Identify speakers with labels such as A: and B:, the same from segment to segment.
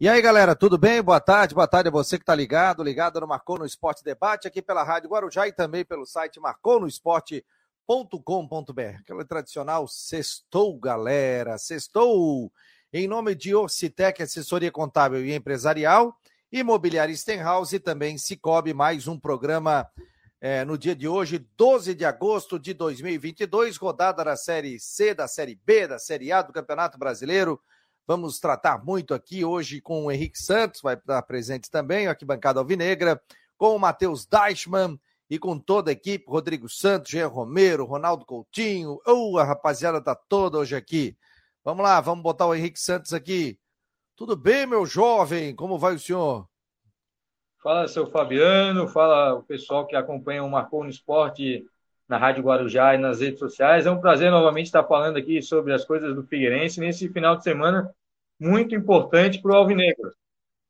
A: E aí, galera, tudo bem? Boa tarde, boa tarde a você que está ligado, ligado no Marcou no Esporte Debate, aqui pela Rádio Guarujá e também pelo site marconosport.com.br. Aquela tradicional sextou, galera, sextou! Em nome de Orcitec, assessoria contábil e empresarial, Imobiliária Stenhouse e também Cicobi, mais um programa é, no dia de hoje, 12 de agosto de 2022, rodada da Série C, da Série B, da Série A do Campeonato Brasileiro. Vamos tratar muito aqui hoje com o Henrique Santos, vai estar presente também, aqui bancada alvinegra, com o Matheus Deichmann e com toda a equipe, Rodrigo Santos, Jean Romero, Ronaldo Coutinho, oh, a rapaziada tá toda hoje aqui. Vamos lá, vamos botar o Henrique Santos aqui. Tudo bem, meu jovem? Como vai o senhor?
B: Fala, seu Fabiano, fala o pessoal que acompanha o Marcou no Esporte na Rádio Guarujá e nas redes sociais. É um prazer novamente estar falando aqui sobre as coisas do Figueirense nesse final de semana muito importante para o Alvinegro.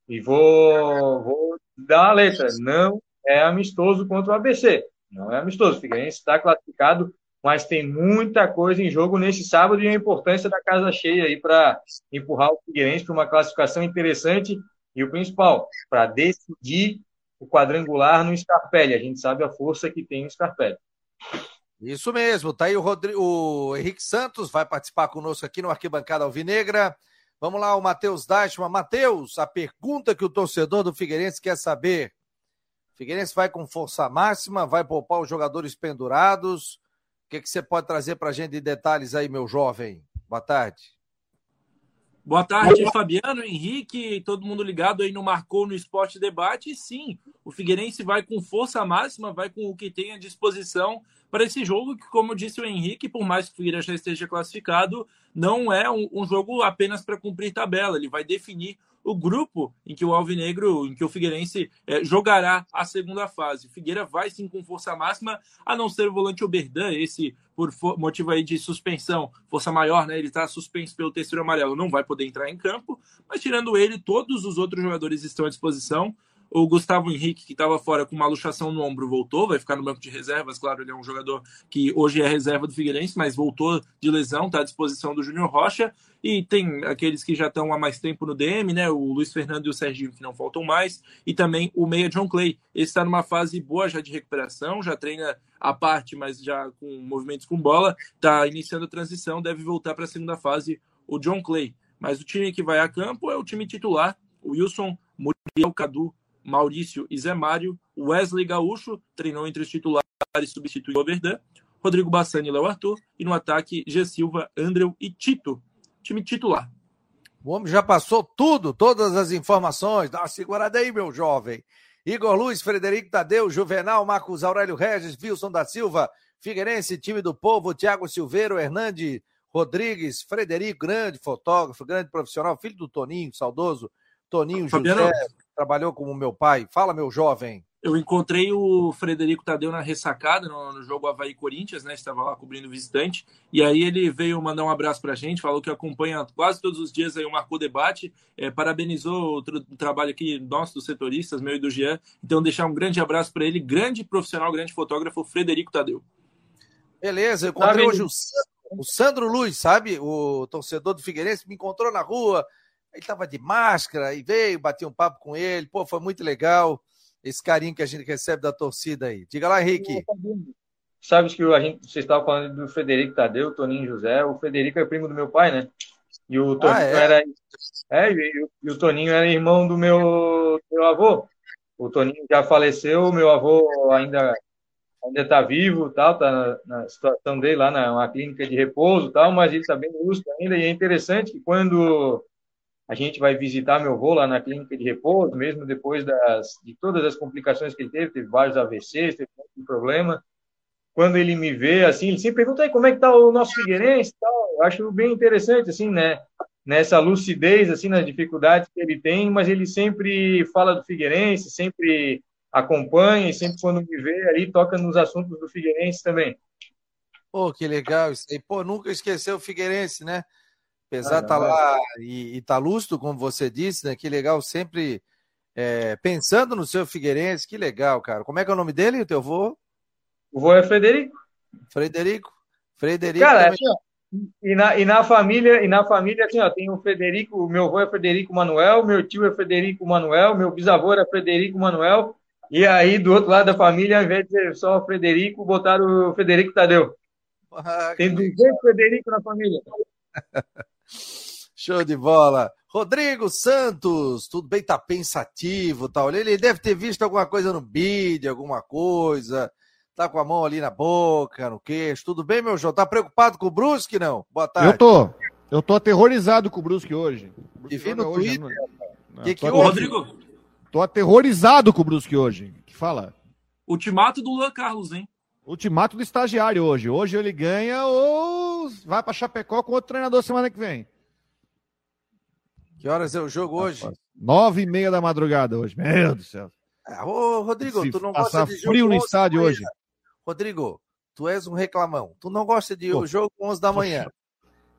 B: E vou, vou dar a letra: não é amistoso contra o ABC. Não é amistoso. O Figueirense está classificado, mas tem muita coisa em jogo nesse sábado e a importância da casa cheia aí para empurrar o Figueirense para uma classificação interessante e o principal, para decidir o quadrangular no Scarpelli. A gente sabe a força que tem o Scarpelli.
A: Isso mesmo, tá aí o, Rodrigo, o Henrique Santos, vai participar conosco aqui no Arquibancada Alvinegra. Vamos lá, o Matheus Dashman. Matheus, a pergunta que o torcedor do Figueirense quer saber. Figueirense vai com força máxima, vai poupar os jogadores pendurados. O que, que você pode trazer para a gente de detalhes aí, meu jovem? Boa tarde.
C: Boa tarde, Fabiano, Henrique, todo mundo ligado aí no Marcou no Esporte Debate. E sim, o Figueirense vai com força máxima, vai com o que tem à disposição para esse jogo, que, como disse o Henrique, por mais que o Figueirense já esteja classificado, não é um, um jogo apenas para cumprir tabela. Ele vai definir o grupo em que o Alvinegro, em que o Figueirense é, jogará a segunda fase. O Figueira vai sim com força máxima, a não ser o volante Oberdan, esse por motivo aí de suspensão, força maior, né? Ele está suspenso pelo terceiro amarelo, não vai poder entrar em campo, mas tirando ele, todos os outros jogadores estão à disposição. O Gustavo Henrique, que estava fora com uma luxação no ombro, voltou, vai ficar no banco de reservas. Claro, ele é um jogador que hoje é reserva do Figueirense, mas voltou de lesão, está à disposição do Júnior Rocha. E tem aqueles que já estão há mais tempo no DM, né? O Luiz Fernando e o Serginho, que não faltam mais. E também o Meia John Clay. Ele está numa fase boa já de recuperação, já treina à parte, mas já com movimentos com bola. Está iniciando a transição, deve voltar para a segunda fase o John Clay. Mas o time que vai a campo é o time titular: o Wilson, Muriel, Cadu, Maurício e Zé Mário, Wesley Gaúcho treinou entre os titulares e substituiu o Verdan, Rodrigo Bassani e Léo Arthur, e no ataque G. Silva, Andrew e Tito, time titular.
A: O homem já passou tudo, todas as informações. Dá uma segurada aí, meu jovem. Igor Luiz, Frederico Tadeu, Juvenal, Marcos Aurélio Regis, Wilson da Silva, Figueirense, time do povo, Tiago Silveiro, Hernandes Rodrigues, Frederico, grande fotógrafo, grande profissional, filho do Toninho, saudoso, Toninho Fabiano, José, trabalhou como meu pai. Fala, meu jovem.
C: Eu encontrei o Frederico Tadeu na ressacada, no, no jogo Havaí Corinthians, né? Estava lá cobrindo visitante. E aí ele veio mandar um abraço para a gente, falou que acompanha quase todos os dias aí o Marcou Debate. É, parabenizou o, tra o, trabalho aqui nosso, dos setoristas, meu e do Jean. Então, deixar um grande abraço para ele, grande profissional, grande fotógrafo, Frederico Tadeu.
A: Beleza, eu encontrei tá hoje o Sandro, o Sandro Luiz, sabe? O torcedor do Figueirense me encontrou na rua ele estava de máscara e veio, bati um papo com ele. Pô, foi muito legal esse carinho que a gente recebe da torcida aí. Diga lá, Henrique.
B: Sabe que a gente, você estava falando do Frederico Tadeu, Toninho José. O Frederico é primo do meu pai, né? E o Toninho ah, é? era. É, e, e, o Toninho era irmão do meu, meu avô. O Toninho já faleceu, meu avô ainda ainda está vivo, tal, tá na, na, situação dele lá na uma clínica de repouso, tal, mas ele está bem lúcido ainda. E é interessante que quando a gente vai visitar meu avô lá na clínica de repouso, mesmo depois das, de todas as complicações que ele teve, teve vários AVCs, teve muito problema. Quando ele me vê, assim, ele sempre pergunta, como é que tá o nosso Figueirense tal. Eu acho bem interessante, assim, né? Nessa lucidez, assim, nas dificuldades que ele tem, mas ele sempre fala do Figueirense, sempre acompanha e sempre quando me vê ali toca nos assuntos do Figueirense também.
A: Pô, que legal isso aí. Pô, nunca esqueceu o Figueirense, né? Apesar de estar tá lá e estar tá lúcido, como você disse, né? Que legal, sempre é, pensando no seu Figueirense, que legal, cara. Como é que é o nome dele, o teu vô?
B: O vô é Frederico.
A: Frederico. Frederico.
B: Cara, também... assim, E na, e na família, e na família, assim, ó, tem o Frederico, meu avô é Frederico Manuel, meu tio é Frederico Manuel, meu bisavô era Frederico Manuel, e aí do outro lado da família, ao invés de ser só Frederico, botaram o Frederico Tadeu. Ah, tem 200 Frederico na família.
A: Show de bola. Rodrigo Santos, tudo bem? Tá pensativo, tal. Ele deve ter visto alguma coisa no bid, alguma coisa Tá com a mão ali na boca, no queixo. Tudo bem, meu João? Tá preocupado com o Brusque, não? Boa tarde.
D: Eu tô. Eu tô aterrorizado com o Brusque hoje.
A: e vi no hoje, Twitter.
D: Não... Que que Rodrigo? Tô aterrorizado com o Brusque hoje. Que fala?
C: Ultimato do Luan Carlos, hein?
D: Ultimato do estagiário hoje. Hoje ele ganha ou vai para Chapecó com outro treinador semana que vem.
A: Que horas é o jogo hoje?
D: Nove e meia da madrugada hoje. Meu Deus do céu.
A: Ah, ô, Rodrigo, Se tu não
D: gosta de frio no estádio hoje.
A: Rodrigo, tu és um reclamão. Tu não gosta de Pô, jogo 11 da manhã.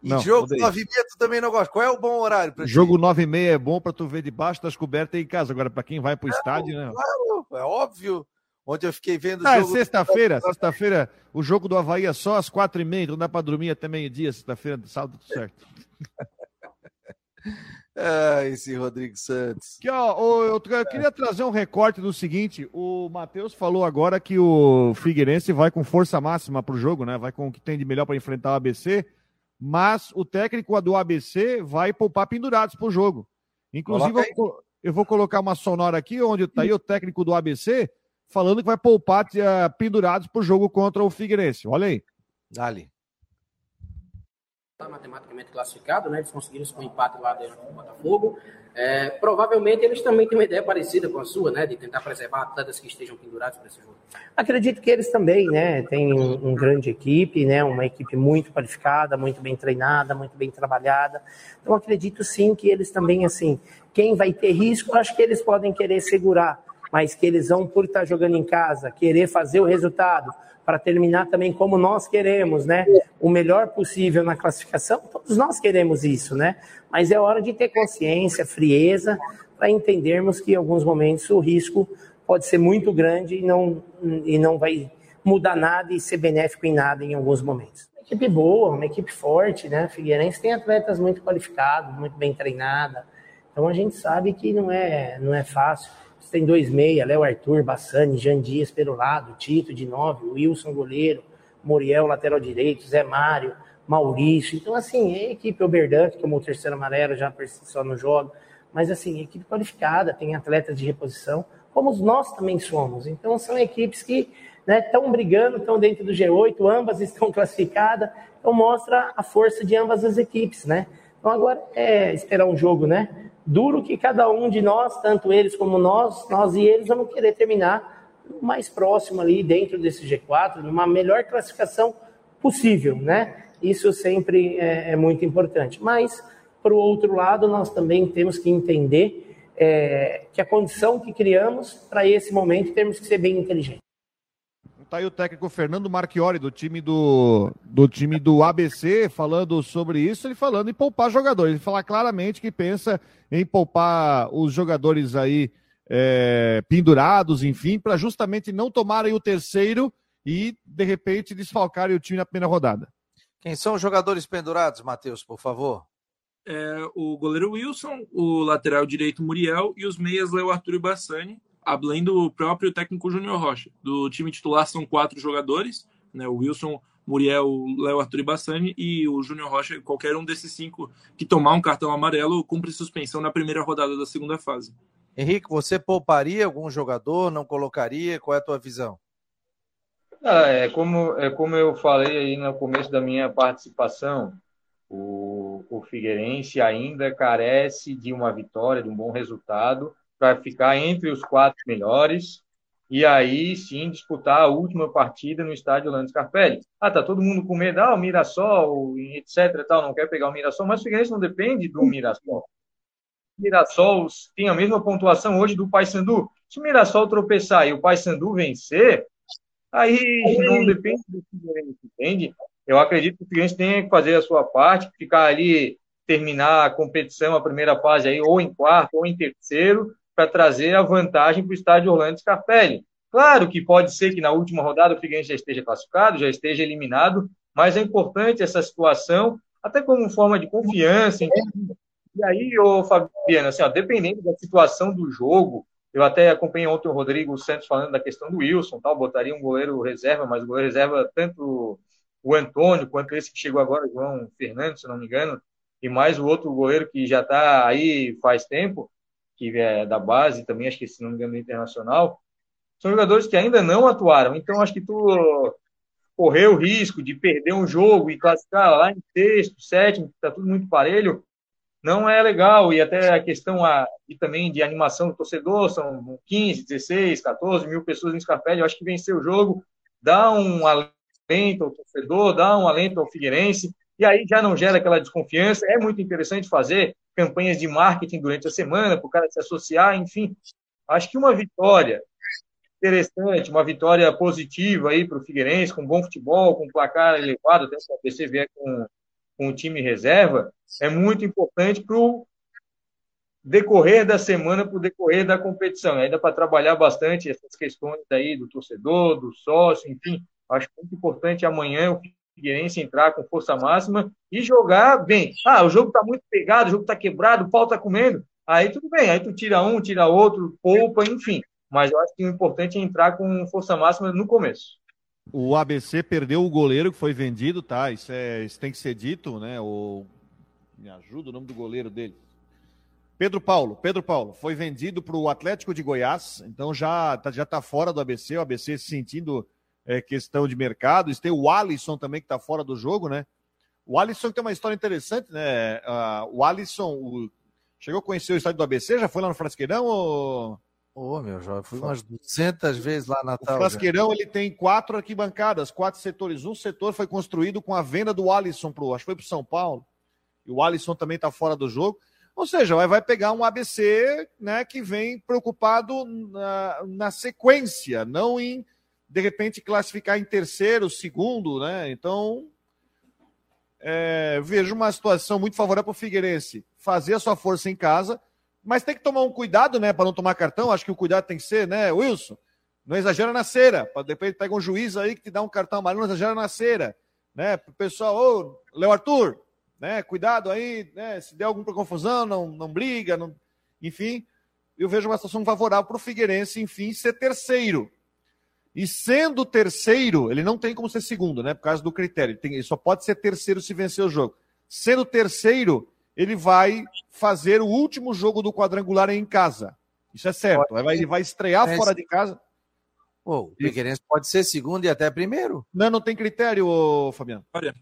A: E não, jogo 9 e meia tu também não gosta. Qual é o bom horário
D: para Jogo 9 e meia é bom para tu ver debaixo das cobertas em casa. Agora, para quem vai para o estádio, né?
A: Claro, é óbvio. Ontem eu fiquei vendo
D: ah, é sexta-feira, sexta-feira, o jogo do Havaí é só às quatro e meia, então dá para dormir até meio-dia, sexta-feira, sábado, tudo certo.
A: Ah, esse Rodrigo Santos.
D: Aqui, ó, eu, eu, queria trazer um recorte do seguinte: o Matheus falou agora que o Figueirense vai com força máxima para o jogo, né? Vai com o que tem de melhor para enfrentar o ABC, mas o técnico do ABC vai poupar pendurados para o jogo. Inclusive, eu, eu, vou colocar uma sonora aqui, onde está aí o técnico do ABC falando que vai poupar uh, pendurados para o jogo contra o Figueirense. Olha aí.
A: Dali
E: está matematicamente classificado, né? Eles conseguiram isso com empate lá dentro do Botafogo. É, provavelmente eles também têm uma ideia parecida com a sua, né? De tentar preservar atletas que estejam pendurados para esse jogo.
F: Acredito que eles também, né? Têm um, um, grande equipe, né? Uma equipe muito qualificada, muito bem treinada, muito bem trabalhada. Então acredito sim que eles também, assim, quem vai ter risco, acho que eles podem querer segurar, mas que eles vão, por estar jogando em casa, querer fazer o resultado para terminar também como nós queremos, né? O melhor possível na classificação, todos nós queremos isso, né? Mas é hora de ter consciência, frieza, para entendermos que em alguns momentos o risco pode ser muito grande e não, e não vai mudar nada e ser benéfico em nada em alguns momentos. Uma equipe boa, uma equipe forte, né? Figueirense tem atletas muito qualificados, muito bem treinados. Então a gente sabe que não é, não é fácil. Você tem dois meia, Léo Arthur, Bassani, Jean Dias pelo lado, Tito de nove, Wilson goleiro, Muriel lateral direito, Zé Mário, Maurício. Então, assim, é equipe Oberdan, que tomou o terceiro amarelo, já só no jogo. Mas, assim, equipe qualificada, tem atletas de reposição, como nós também somos. Então, são equipes que estão né, brigando, estão dentro do G8, ambas estão classificadas. Então, mostra a força de ambas as equipes, né? Então, agora é esperar um jogo, né? Duro que cada um de nós, tanto eles como nós, nós e eles, vamos querer terminar mais próximo ali dentro desse G4, numa melhor classificação possível, né? Isso sempre é, é muito importante. Mas, por outro lado, nós também temos que entender é, que a condição que criamos para esse momento temos que ser bem inteligentes.
D: Tá aí o técnico Fernando Marchiori, do time do, do time do ABC, falando sobre isso, ele falando em poupar jogadores. Ele fala claramente que pensa em poupar os jogadores aí é, pendurados, enfim, para justamente não tomarem o terceiro e, de repente, desfalcarem o time na primeira rodada.
A: Quem são os jogadores pendurados, Matheus, por favor?
C: É, o goleiro Wilson, o lateral direito Muriel e os meias Léo Arthur e Bassani além do próprio técnico Júnior Rocha. Do time titular são quatro jogadores, né? O Wilson, Muriel, Léo Arthur e Bassani e o Júnior Rocha, qualquer um desses cinco que tomar um cartão amarelo cumpre suspensão na primeira rodada da segunda fase.
A: Henrique, você pouparia algum jogador, não colocaria? Qual é a tua visão?
B: Ah, é, como, é como eu falei aí no começo da minha participação, o, o Figueirense ainda carece de uma vitória, de um bom resultado, para ficar entre os quatro melhores e aí sim disputar a última partida no estádio Orlando Scarpelli. Ah, tá todo mundo com medo, ah, o Mirassol, etc, tal, não quer pegar o Mirassol, mas o Figueirense não depende do Mirassol. O Mirassol tem a mesma pontuação hoje do Paysandu. Se o Mirassol tropeçar e o Paysandu vencer, aí não depende do Figueirense, entende? Eu acredito que o Figueirense tem que fazer a sua parte, ficar ali, terminar a competição, a primeira fase aí, ou em quarto, ou em terceiro, para trazer a vantagem para o estádio Orlando Scarpelli. Claro que pode ser que na última rodada o Figueirense já esteja classificado, já esteja eliminado, mas é importante essa situação, até como forma de confiança. E aí, ô Fabiano, assim, ó, dependendo da situação do jogo, eu até acompanhei ontem o Rodrigo Santos falando da questão do Wilson, tal, botaria um goleiro reserva, mas o goleiro reserva tanto o Antônio quanto esse que chegou agora, João Fernandes, se não me engano, e mais o outro goleiro que já está aí faz tempo, que é da base também, acho que se não me engano, internacional, são jogadores que ainda não atuaram. Então, acho que tu correr o risco de perder um jogo e classificar lá em sexto, sétimo, está tudo muito parelho, não é legal. E até a questão a, e também de animação do torcedor, são 15, 16, 14 mil pessoas no Scarpelli, eu acho que vencer o jogo dá um alento ao torcedor, dá um alento ao Figueirense, e aí já não gera aquela desconfiança. É muito interessante fazer campanhas de marketing durante a semana, para o cara se associar, enfim. Acho que uma vitória interessante, uma vitória positiva aí para o Figueirense, com bom futebol, com placar elevado, até se vier com, com o time reserva, é muito importante para o decorrer da semana, para o decorrer da competição. Ainda para trabalhar bastante essas questões aí do torcedor, do sócio, enfim, acho muito importante amanhã o Figueirense entrar com força máxima e jogar bem. Ah, o jogo está muito pegado, o jogo está quebrado, o pau está comendo. Aí tudo bem, aí tu tira um, tira outro, poupa, enfim. Mas eu acho que o importante é entrar com força máxima no começo.
D: O ABC perdeu o goleiro que foi vendido, tá? Isso, é, isso tem que ser dito, né? O... Me ajuda o nome do goleiro dele. Pedro Paulo, Pedro Paulo, foi vendido para o Atlético de Goiás, então já está já tá fora do ABC, o ABC se sentindo é, questão de mercado. E tem o Alisson também, que está fora do jogo, né? O Alisson tem uma história interessante, né? Uh, o Alisson o... chegou a conhecer o estádio do ABC, já foi lá no Frasqueirão ou...
A: Ô, oh, meu jovem, fui umas 200 vezes lá na
D: O Frasqueirão, ele tem quatro arquibancadas, quatro setores. Um setor foi construído com a venda do Alisson pro, acho que foi pro São Paulo. E o Alisson também está fora do jogo. Ou seja, vai pegar um ABC, né, que vem preocupado na, na sequência, não em de repente classificar em terceiro, segundo, né? Então, é, vejo uma situação muito favorável para o Figueirense fazer a sua força em casa, mas tem que tomar um cuidado, né, para não tomar cartão. Acho que o cuidado tem que ser, né, Wilson? Não exagera na cera. Depois pega um juiz aí que te dá um cartão amarelo, não exagera na cera, né? Pessoal, ô, Léo Arthur, né? Cuidado aí, né? Se der alguma confusão, não, não briga, não... enfim. Eu vejo uma situação favorável para o Figueirense, enfim, ser terceiro. E sendo terceiro, ele não tem como ser segundo, né? Por causa do critério. Ele, tem, ele só pode ser terceiro se vencer o jogo. Sendo terceiro, ele vai fazer o último jogo do quadrangular em casa. Isso é certo. Ele vai estrear é fora de casa.
A: Oh, o Figueirense pode ser segundo e até primeiro.
D: Não, não tem critério, Fabiano.
C: Olha.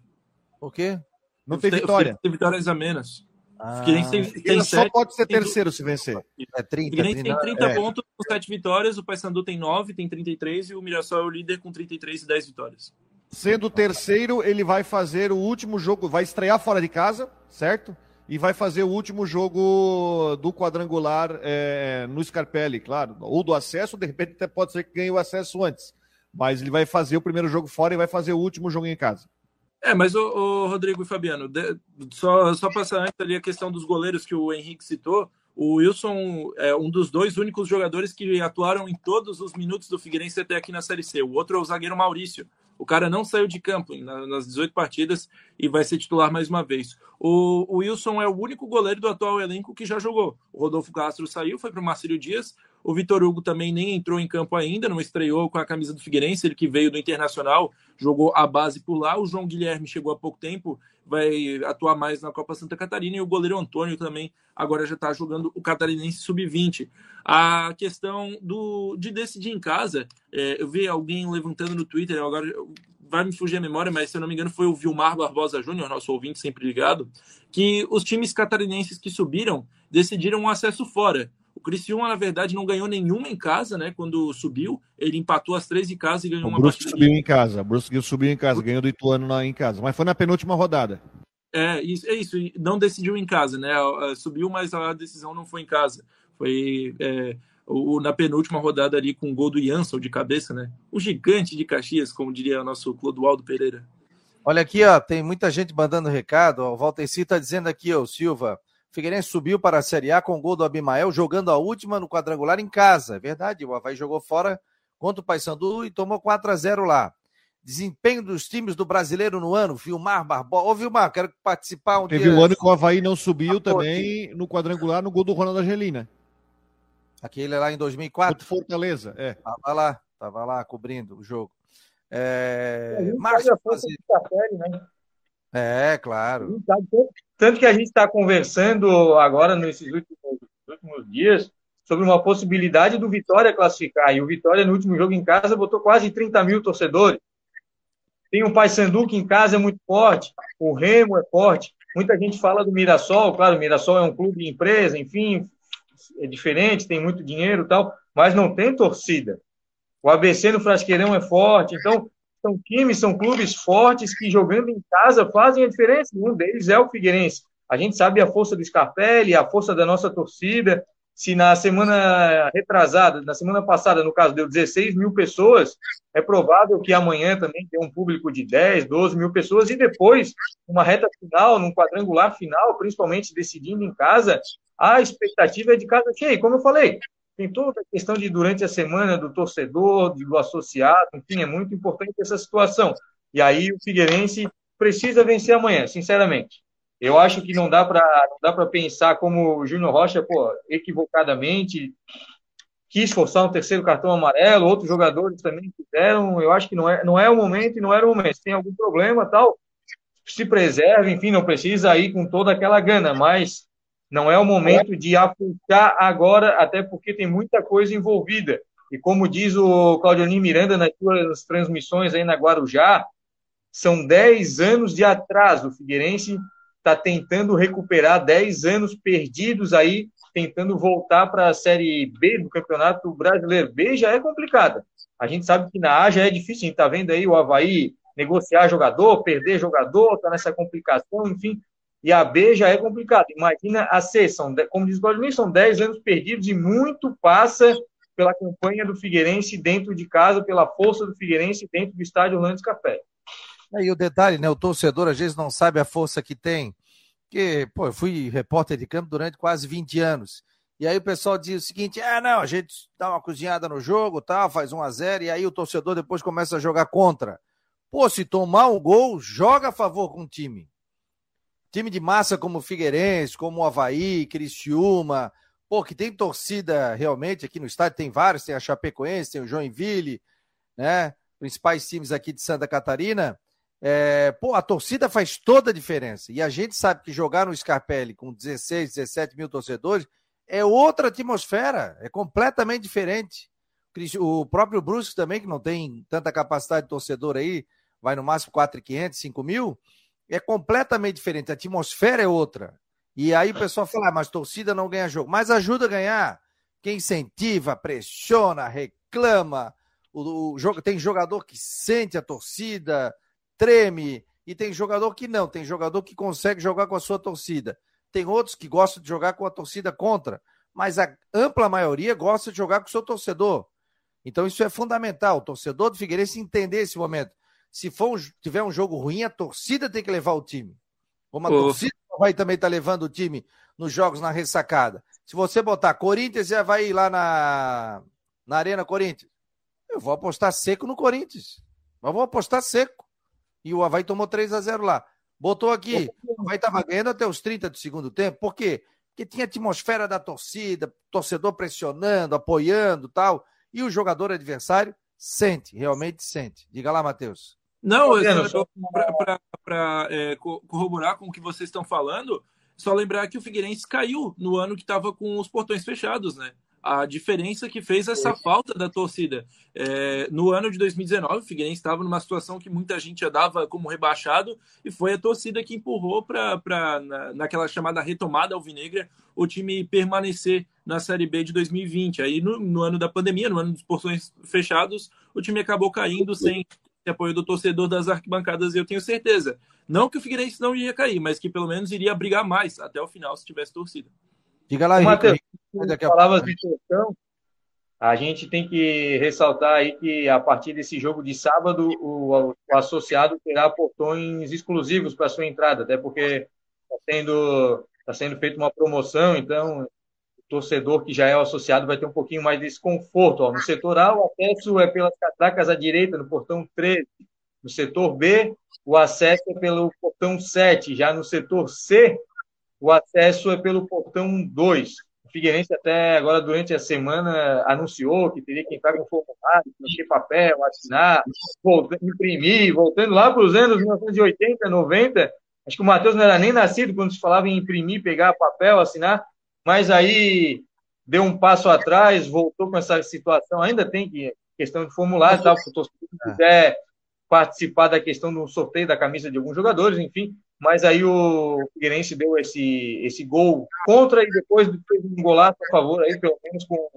A: O quê?
D: Não tem vitória.
C: Tem vitórias a menos.
D: Ah, Figueirense tem, tem só sete, pode ser terceiro se vencer.
C: É 30, Figueirense 30, tem 30 é. pontos com 7 vitórias, o Paysandu tem 9, tem 33 e o Mirassol é o líder com 33 e 10 vitórias.
D: Sendo terceiro, ele vai fazer o último jogo, vai estrear fora de casa, certo? E vai fazer o último jogo do quadrangular é, no Scarpelli, claro. Ou do acesso, de repente até pode ser que ganhe o acesso antes. Mas ele vai fazer o primeiro jogo fora e vai fazer o último jogo em casa.
C: É, mas o, Rodrigo e Fabiano, de, só, só passar antes ali a questão dos goleiros que o Henrique citou. O Wilson é um dos dois únicos jogadores que atuaram em todos os minutos do Figueirense até aqui na Série C. O outro é o zagueiro Maurício. O cara não saiu de campo nas 18 partidas e vai ser titular mais uma vez. O, o Wilson é o único goleiro do atual elenco que já jogou. O Rodolfo Castro saiu, foi para o Marcílio Dias. O Vitor Hugo também nem entrou em campo ainda, não estreou com a camisa do Figueirense, ele que veio do Internacional, jogou a base por lá. O João Guilherme chegou há pouco tempo, vai atuar mais na Copa Santa Catarina e o goleiro Antônio também agora já está jogando o Catarinense Sub-20. A questão do, de decidir em casa, é, eu vi alguém levantando no Twitter, agora vai me fugir a memória, mas se eu não me engano foi o Vilmar Barbosa Júnior, nosso ouvinte sempre ligado, que os times catarinenses que subiram decidiram um acesso fora. O Criciúma, na verdade, não ganhou nenhuma em casa, né? Quando subiu, ele empatou as três em casa e ganhou o uma
D: Brusque partida. subiu em casa, o Brusque subiu em casa, ganhou do Ituano na, em casa, mas foi na penúltima rodada.
C: É, isso, é isso, não decidiu em casa, né? Subiu, mas a decisão não foi em casa. Foi é, o, na penúltima rodada ali com o gol do Jansson de cabeça, né? O gigante de Caxias, como diria o nosso Clodoaldo Pereira.
A: Olha aqui, ó, tem muita gente mandando recado. Ó, o Valteci está dizendo aqui, ó, Silva. Figueirense subiu para a Série A com o gol do Abimael, jogando a última no quadrangular em casa. É verdade, o Havaí jogou fora contra o Paysandu e tomou 4 a 0 lá. Desempenho dos times do brasileiro no ano, Vilmar Barbosa. Ô, Vilmar, quero participar um
D: Teve
A: dia.
D: o um ano que o Havaí não subiu também no quadrangular no gol do Ronaldo Angelina.
A: Aquele lá em 2004?
D: Fortaleza, é.
A: Tava lá, tava lá cobrindo o jogo. É...
B: Márcio, fazer... né?
A: É, claro.
B: Tanto que a gente está conversando agora nesses últimos, últimos dias sobre uma possibilidade do Vitória classificar. E o Vitória, no último jogo em casa, botou quase 30 mil torcedores. Tem o Paysandu que em casa é muito forte, o Remo é forte. Muita gente fala do Mirassol, claro, o Mirassol é um clube de empresa, enfim, é diferente, tem muito dinheiro e tal, mas não tem torcida. O ABC no Frasqueirão é forte, então são times, são clubes fortes que jogando em casa fazem a diferença. Um deles é o Figueirense. A gente sabe a força do Scarpelli, a força da nossa torcida, se na semana retrasada, na semana passada, no caso, deu 16 mil pessoas, é provável que amanhã também tenha um público de 10, 12 mil pessoas, e depois, uma reta final, num quadrangular final, principalmente decidindo em casa, a expectativa é de casa cheia. Como eu falei, tem toda a questão de durante a semana do torcedor, do associado, enfim, é muito importante essa situação. E aí o Figueirense precisa vencer amanhã, sinceramente. Eu acho que não dá para dá para pensar como o Júnior Rocha, pô, equivocadamente quis forçar um terceiro cartão amarelo, outros jogadores também fizeram. Eu acho que não é, não é o momento e não era o momento. Se tem algum problema, tal, se preserve, enfim, não precisa ir com toda aquela gana, mas não é o momento de apuntar agora, até porque tem muita coisa envolvida. E como diz o Claudionir Miranda nas suas transmissões aí na Guarujá, são 10 anos de atraso. O Figueirense está tentando recuperar 10 anos perdidos aí, tentando voltar para a Série B do Campeonato Brasileiro. B já é complicada. A gente sabe que na A já é difícil, a gente está vendo aí o Havaí negociar jogador, perder jogador, está nessa complicação, enfim. E a B já é complicado. Imagina a C, são, como diz o Vladimir, são 10 anos perdidos e muito passa pela campanha do Figueirense dentro de casa, pela força do Figueirense dentro do estádio Orlando Café.
A: E o detalhe, né? O torcedor às vezes não sabe a força que tem. Porque, pô, eu fui repórter de campo durante quase 20 anos. E aí o pessoal diz o seguinte: ah, não, a gente dá uma cozinhada no jogo, tal, faz 1 a 0 e aí o torcedor depois começa a jogar contra. Pô, se tomar um gol, joga a favor com o time. Time de massa como o Figueirense, como o Havaí, Criciúma, pô, que tem torcida realmente aqui no estádio, tem vários, tem a Chapecoense, tem o Joinville, né? Principais times aqui de Santa Catarina. É, pô, a torcida faz toda a diferença. E a gente sabe que jogar no Scarpelli com 16, 17 mil torcedores é outra atmosfera, é completamente diferente. O próprio Brusque também, que não tem tanta capacidade de torcedor aí, vai no máximo 4.500, 5 mil, é completamente diferente. A atmosfera é outra. E aí o pessoal fala, ah, mas torcida não ganha jogo. Mas ajuda a ganhar. Quem incentiva, pressiona, reclama. O, o jogo, tem jogador que sente a torcida, treme, e tem jogador que não, tem jogador que consegue jogar com a sua torcida. Tem outros que gostam de jogar com a torcida contra, mas a ampla maioria gosta de jogar com o seu torcedor. Então isso é fundamental, o torcedor do Figueirense entender esse momento. Se for um, tiver um jogo ruim, a torcida tem que levar o time. Como a Pô. torcida vai também estar tá levando o time nos jogos na ressacada. Se você botar Corinthians e vai ir lá na, na Arena Corinthians, eu vou apostar seco no Corinthians. Mas vou apostar seco e o Havaí tomou 3 a 0 lá. Botou aqui, o Havaí estava ganhando até os 30 do segundo tempo. Por quê? Porque tinha atmosfera da torcida, torcedor pressionando, apoiando tal. E o jogador adversário sente, realmente sente. Diga lá, Matheus.
C: Não, para é, corroborar com o que vocês estão falando, só lembrar que o Figueirense caiu no ano que estava com os portões fechados, né? a diferença que fez essa falta da torcida. É, no ano de 2019, o Figueirense estava numa situação que muita gente já dava como rebaixado e foi a torcida que empurrou para, na, naquela chamada retomada alvinegra, o time permanecer na Série B de 2020. Aí, no, no ano da pandemia, no ano dos portões fechados, o time acabou caindo sem apoio do torcedor das arquibancadas, eu tenho certeza. Não que o Figueirense não ia cair, mas que pelo menos iria brigar mais até o final se tivesse torcida.
B: Diga lá, Matheus, palavras de questão, a gente tem que ressaltar aí que a partir desse jogo de sábado, o, o associado terá portões exclusivos para sua entrada, até porque está sendo, tá sendo feita uma promoção, então torcedor que já é associado vai ter um pouquinho mais desse conforto. Ó. No setor A, o acesso é pelas catracas à direita, no portão 13. No setor B, o acesso é pelo portão 7. Já no setor C, o acesso é pelo portão 2. O Figueirense até agora, durante a semana, anunciou que teria que entrar com formulário, mexer papel, assinar, voltar, imprimir, voltando lá para os anos 1980, 90. Acho que o Matheus não era nem nascido quando se falava em imprimir, pegar papel, assinar, mas aí deu um passo atrás, voltou com essa situação. Ainda tem que, questão de formulário, tal, se o torcedor quiser participar da questão do sorteio da camisa de alguns jogadores, enfim. Mas aí o Figueirense deu esse, esse gol contra e depois fez um golaço a favor, aí, pelo menos com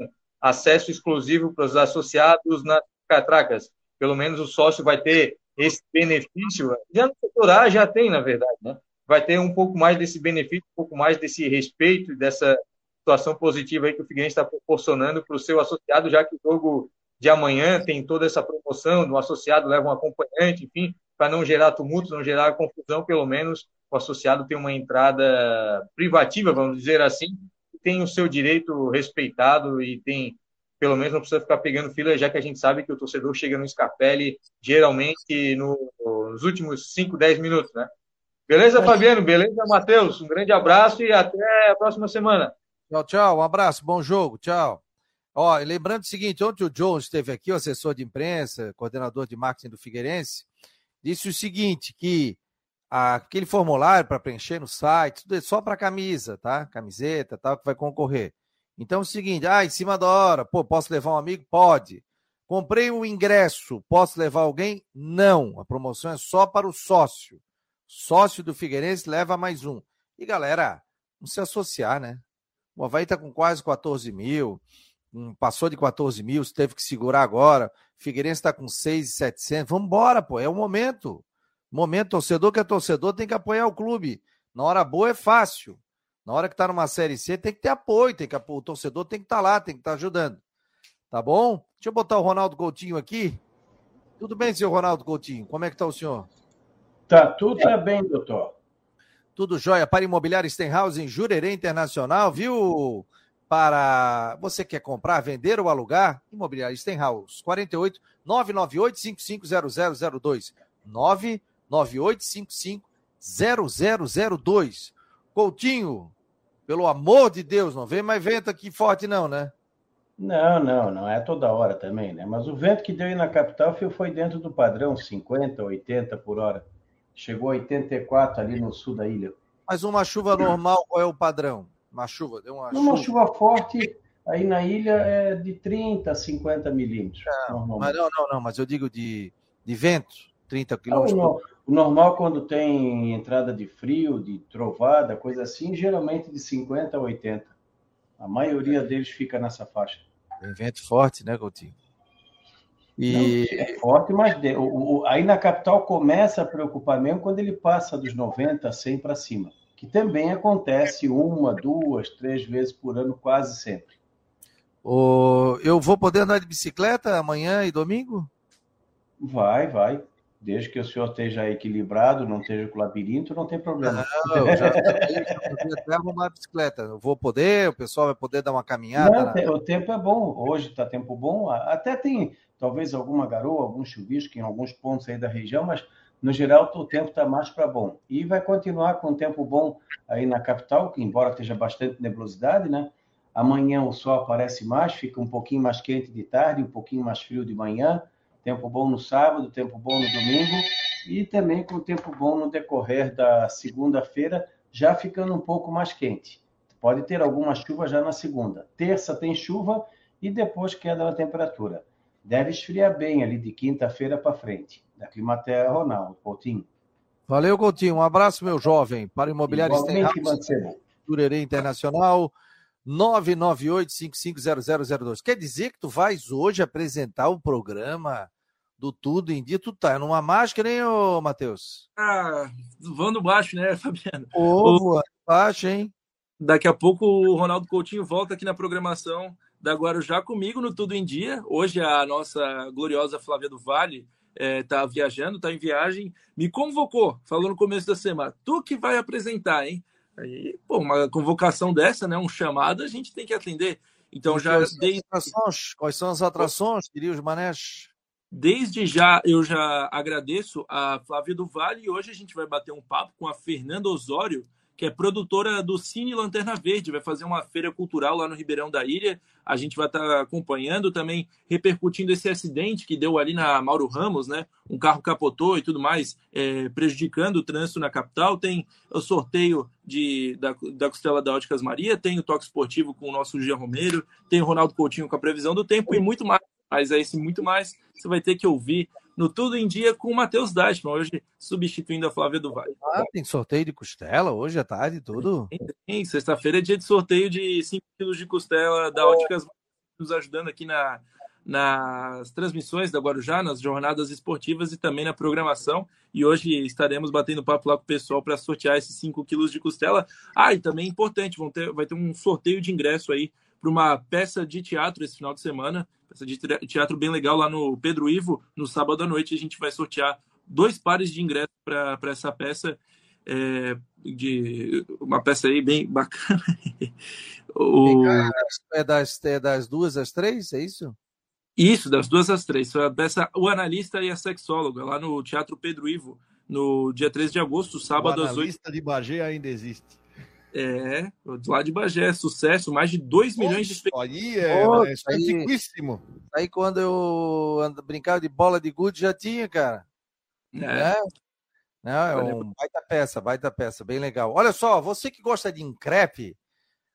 B: acesso exclusivo para os associados nas catracas. Pelo menos o sócio vai ter esse benefício. Já no setor A já tem, na verdade, né? Vai ter um pouco mais desse benefício, um pouco mais desse respeito dessa situação positiva aí que o Figueirense está proporcionando para o seu associado, já que o jogo de amanhã tem toda essa promoção, do associado leva um acompanhante, enfim, para não gerar tumultos, não gerar confusão, pelo menos o associado tem uma entrada privativa, vamos dizer assim, tem o seu direito respeitado e tem, pelo menos não precisa ficar pegando fila, já que a gente sabe que o torcedor chega no Scarpelli geralmente no, nos últimos 5, 10 minutos, né? Beleza, Fabiano? Beleza, Matheus? Um grande abraço e até a próxima semana.
A: Tchau, tchau. Um abraço, bom jogo. Tchau. Ó, lembrando o seguinte, ontem o Jones esteve aqui, o assessor de imprensa, coordenador de marketing do Figueirense, disse o seguinte, que aquele formulário para preencher no site, tudo é só para camisa, tá? Camiseta, tal, que vai concorrer. Então é o seguinte, ah, em cima da hora, pô, posso levar um amigo? Pode. Comprei um ingresso, posso levar alguém? Não. A promoção é só para o sócio. Sócio do Figueirense leva mais um. E galera, não se associar, né? O Havaí está com quase 14 mil passou de 14 mil, teve que segurar agora. Figueirense está com 6,700. Vamos embora, pô, é o momento. Momento, torcedor que é torcedor tem que apoiar o clube. Na hora boa é fácil. Na hora que está numa Série C tem que ter apoio, tem que, o torcedor tem que estar tá lá, tem que estar tá ajudando. Tá bom? Deixa eu botar o Ronaldo Coutinho aqui. Tudo bem, senhor Ronaldo Coutinho? Como é que está o senhor?
G: Tá tudo tá bem, doutor.
A: Tudo jóia. Para Imobiliário Stenhouse em Jurerê Internacional, viu, para você quer comprar, vender ou alugar, Imobiliário Stenhouse, 48 998 550002 998 550002 Coutinho, pelo amor de Deus, não vem mais vento aqui forte não, né?
G: Não, não, não é toda hora também, né? Mas o vento que deu aí na capital foi dentro do padrão, 50, 80 por hora. Chegou a 84 ali no sul da ilha.
A: Mas uma chuva normal, qual é o padrão? Uma chuva, deu uma,
G: uma chuva. chuva forte aí na ilha é de 30 a 50 milímetros.
A: Não, mas não, não, não, mas eu digo de, de vento, 30 quilômetros.
G: Não, o normal, quando tem entrada de frio, de trovada, coisa assim, geralmente de 50 a 80. A maioria deles fica nessa faixa.
A: Tem vento forte, né, Coutinho?
G: E... Não, é forte, mas de... o, o, aí na capital começa a preocupar mesmo quando ele passa dos 90, 100 para cima que também acontece uma, duas, três vezes por ano, quase sempre.
A: O... Eu vou poder andar de bicicleta amanhã e domingo?
G: Vai, vai. Desde que o senhor esteja equilibrado, não esteja com labirinto, não tem problema.
A: Não, eu já até arrumar a bicicleta. Eu vou poder, o pessoal vai poder dar uma caminhada.
G: Não, O tempo é bom. Hoje está tempo bom. Até tem talvez alguma garoa, algum chuvisco em alguns pontos aí da região, mas no geral, o tempo está mais para bom. E vai continuar com o tempo bom aí na capital, que embora esteja bastante nebulosidade, né? Amanhã o sol aparece mais, fica um pouquinho mais quente de tarde, um pouquinho mais frio de manhã. Tempo bom no sábado, tempo bom no domingo e também com tempo bom no decorrer da segunda-feira, já ficando um pouco mais quente. Pode ter alguma chuva já na segunda. Terça tem chuva e depois queda na temperatura. Deve esfriar bem ali de quinta-feira para frente da Climaterra, Ronaldo Coutinho.
A: Valeu, Coutinho. Um abraço, meu jovem. Para Imobiliário Stenhouse, Jurerê Internacional, 998-550002. Quer dizer que tu vais hoje apresentar o programa do Tudo em Dia? Tu tá numa máscara, hein, ô Matheus?
C: Ah, voando baixo, né, Fabiano?
A: Ô, voando baixo, hein?
C: Daqui a pouco o Ronaldo Coutinho volta aqui na programação da Guarujá comigo no Tudo em Dia. Hoje a nossa gloriosa Flávia do Vale está é, viajando, está em viagem, me convocou, falou no começo da semana, tu que vai apresentar, hein? Aí, pô, uma convocação dessa, né? Um chamado, a gente tem que atender. Então já
A: quais. São atrações, quais são as atrações, diria os manés?
C: Desde já, eu já agradeço a Flávia do Vale e hoje a gente vai bater um papo com a Fernanda Osório, que é produtora do Cine Lanterna Verde, vai fazer uma feira cultural lá no Ribeirão da Ilha. A gente vai estar acompanhando também, repercutindo esse acidente que deu ali na Mauro Ramos, né? Um carro capotou e tudo mais, é, prejudicando o trânsito na capital. Tem o sorteio de, da, da Costela da Óticas Maria, tem o toque esportivo com o nosso Gia Romero, tem o Ronaldo Coutinho com a previsão do tempo e muito mais. Mas é esse muito mais você vai ter que ouvir no Tudo em Dia com o Matheus Dashman, hoje substituindo a Flávia do Vale.
A: Ah, tem sorteio de costela hoje à tarde, tudo?
C: Sim, sexta-feira é dia de sorteio de 5 quilos de costela da Óticas nos ajudando aqui na, nas transmissões da Guarujá, nas jornadas esportivas e também na programação. E hoje estaremos batendo papo lá com o pessoal para sortear esses 5 quilos de costela. Ah, e também é importante, vão ter, vai ter um sorteio de ingresso aí para uma peça de teatro esse final de semana, peça de teatro bem legal lá no Pedro Ivo. No sábado à noite a gente vai sortear dois pares de ingressos para essa peça. É, de uma peça aí bem bacana.
A: o... É das, é das duas às três, é isso?
C: Isso, das duas às três. Foi a peça O Analista e a Sexóloga, lá no Teatro Pedro Ivo, no dia 13 de agosto, sábado às oito. O
D: analista de Bagé ainda existe.
C: É, lá de Bagé, sucesso, mais de 2 milhões de
D: espectadores. Aí é, oh, é
A: antiquíssimo. Aí quando eu brincava de bola de gude já tinha, cara. É. Né? Não, é um baita peça, baita peça, bem legal. Olha só, você que gosta de crepe,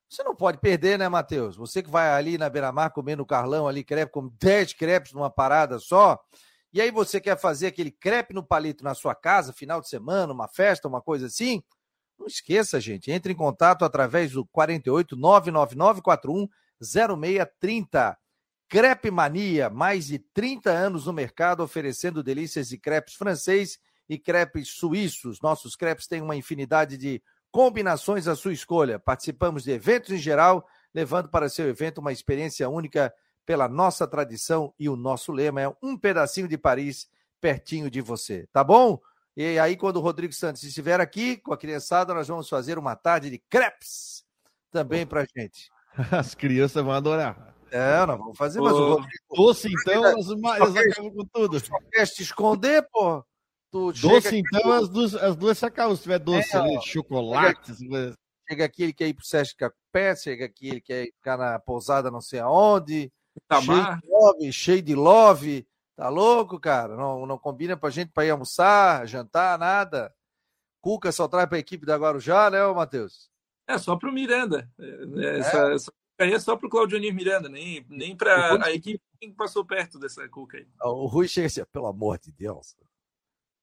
A: você não pode perder, né, Matheus? Você que vai ali na beira-mar comendo Carlão ali, crepe, com 10 crepes numa parada só, e aí você quer fazer aquele crepe no palito na sua casa, final de semana, uma festa, uma coisa assim, não esqueça, gente, entre em contato através do 48 99941 0630. Crepe Mania, mais de 30 anos no mercado, oferecendo delícias de crepes francês e crepes suíços. Nossos crepes têm uma infinidade de combinações à sua escolha. Participamos de eventos em geral, levando para seu evento uma experiência única pela nossa tradição e o nosso lema é um pedacinho de Paris pertinho de você. Tá bom? E aí, quando o Rodrigo Santos estiver aqui com a criançada, nós vamos fazer uma tarde de crepes também pra gente.
D: As crianças vão adorar.
A: É, nós vamos fazer, mas o Rodrigo.
D: Doce, então, elas, elas acabam com tudo.
A: Só quer te esconder, pô.
D: Tu doce, então, as duas, as duas se acabam. Se tiver doce é, ali, chocolate.
A: Chega, chega aqui, ele quer ir pro Sesc Cacupé, chega aqui, ele quer ficar na pousada não sei aonde. Cheio de love, cheio de love. Tá louco, cara? Não, não combina pra gente pra ir almoçar, jantar, nada. Cuca só traz pra equipe da Guarujá, né, Matheus?
C: É, só pro Miranda. É, é? Essa, é? essa aí é só pro Claudionir Miranda, nem, nem pra Rui... a equipe que passou perto dessa Cuca aí.
A: O Rui chega assim, pelo amor de Deus.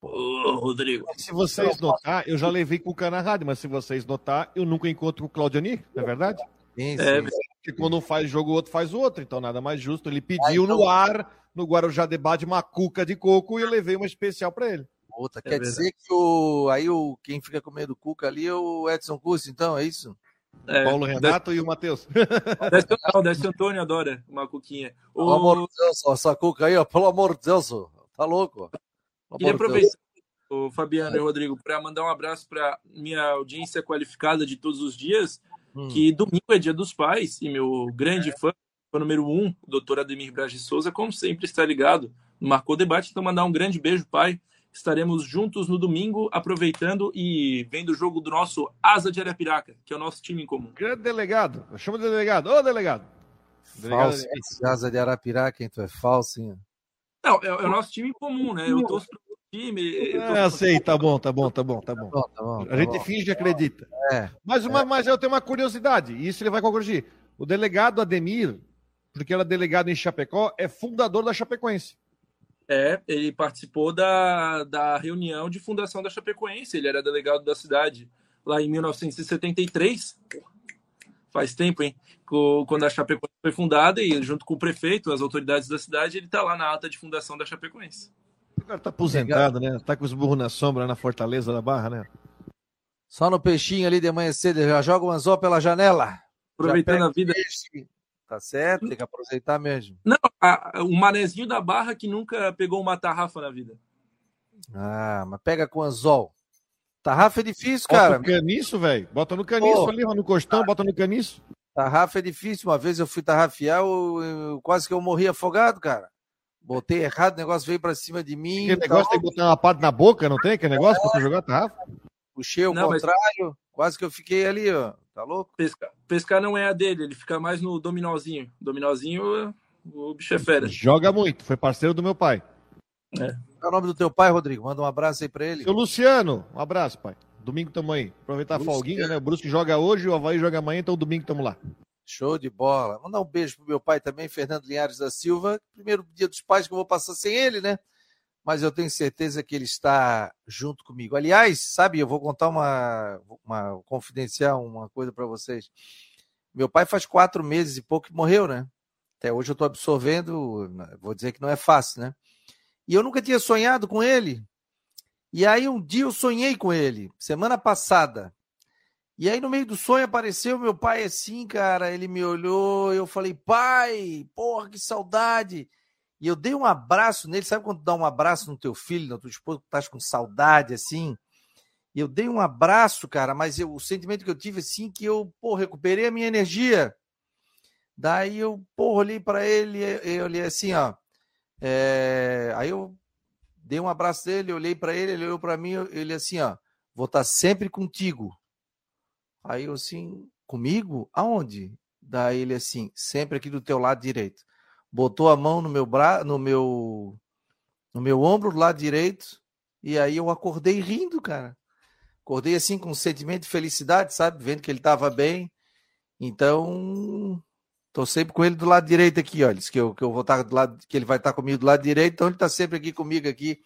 C: Ô, Rodrigo.
D: Se vocês notar, eu já levei Cuca na rádio, mas se vocês notar, eu nunca encontro o Claudionir, não é verdade?
A: Sim, sim. É,
D: porque quando um faz jogo, o outro faz o outro, então nada mais justo. Ele pediu então... no ar no Guarujá Debate uma cuca de coco e eu levei uma especial para ele.
A: Outra, é quer verdade. dizer que o, aí o, quem fica comendo cuca ali é o Edson Curso, então, é isso?
D: É, Paulo Renato e o Matheus.
C: O Décio Antônio adora uma cuquinha.
A: O... Pelo amor de Deus, essa cuca aí, ó, pelo amor de Deus, tá louco.
C: Queria aproveitar, o Fabiano e o Rodrigo, para mandar um abraço para minha audiência qualificada de todos os dias, hum. que domingo é dia dos pais, e meu grande é. fã, fã número um, o doutor Ademir Braz de Souza, como sempre está ligado no Marcou Debate, então mandar um grande beijo, pai. Estaremos juntos no domingo, aproveitando e vendo o jogo do nosso Asa de Arapiraca, que é o nosso time em comum.
D: Grande delegado, chama de delegado, ô delegado.
A: delegado falso, de... Asa de Arapiraca, então é falso, hein?
C: Não, é, é, o nosso time em comum, né? Eu torço pro time.
D: Eu é, sei, tá bom, tá bom, tá bom, tá bom. Tá bom, tá bom tá a gente bom. finge acredita. É, mas, uma, é. mas eu tenho uma curiosidade, e isso ele vai corrigir. O delegado Ademir, porque ele é delegado em Chapecó, é fundador da Chapecoense.
C: É, ele participou da, da reunião de fundação da Chapecoense, ele era delegado da cidade lá em 1973. Faz tempo, hein? Quando a Chapecoense foi fundada e junto com o prefeito, as autoridades da cidade, ele está lá na ata de fundação da Chapecoense.
D: O cara tá aposentado, né? Tá com os burros na sombra na Fortaleza da Barra, né?
A: Só no peixinho ali de manhã cedo, já joga o anzol pela janela.
C: Aproveitando a vida.
A: Tá certo, tem que aproveitar mesmo.
C: Não, a, o manezinho da barra que nunca pegou uma tarrafa na vida.
A: Ah, mas pega com anzol. Tarrafa é difícil, cara.
D: Bota no caniço, velho. Bota no caniço oh, ali, no costão, bota no caniço.
A: Tarrafa é difícil. Uma vez eu fui tarrafiar, eu, eu, quase que eu morri afogado, cara. Botei errado, o negócio veio pra cima de mim.
D: Que negócio tá... tem que botar uma parte na boca, não tem? Que negócio é. pra tu jogar tarrafa?
A: Puxei o não, contrário, mas... quase que eu fiquei ali, ó. Tá louco?
C: Pescar, pescar não é a dele, ele fica mais no dominózinho. Dominózinho, o bicho é fera.
D: Joga muito, foi parceiro do meu pai.
A: É. Qual é o nome do teu pai, Rodrigo? Manda um abraço aí pra ele.
D: Seu Luciano, um abraço, pai. Domingo tamo aí. Aproveitar a folguinha, né? O Brusque joga hoje, o Havaí joga amanhã, então domingo tamo lá.
A: Show de bola. Mandar um beijo pro meu pai também, Fernando Linhares da Silva. Primeiro dia dos pais que eu vou passar sem ele, né? Mas eu tenho certeza que ele está junto comigo. Aliás, sabe, eu vou contar uma, uma confidencial, uma coisa para vocês. Meu pai faz quatro meses e pouco que morreu, né? Até hoje eu estou absorvendo, vou dizer que não é fácil, né? E eu nunca tinha sonhado com ele. E aí um dia eu sonhei com ele, semana passada. E aí no meio do sonho apareceu meu pai assim, cara, ele me olhou, eu falei: "Pai, porra, que saudade". E eu dei um abraço nele, sabe quando dá um abraço no teu filho, na tua esposa, que estás com saudade assim? E eu dei um abraço, cara, mas eu, o sentimento que eu tive assim que eu, pô, recuperei a minha energia. Daí eu, pô, olhei para ele, eu olhei assim, ó. É... Aí eu dei um abraço dele, olhei para ele, ele olhou para mim, ele assim, ó, vou estar tá sempre contigo. Aí eu assim, comigo? Aonde? Daí ele assim, sempre aqui do teu lado direito. Botou a mão no meu bra... no meu no meu ombro do lado direito, e aí eu acordei rindo, cara. Acordei assim com um sentimento de felicidade, sabe? Vendo que ele estava bem. Então, Tô sempre com ele do lado direito aqui, olha. Que eu, que eu vou estar do lado, que ele vai estar comigo do lado direito, então ele está sempre aqui comigo aqui,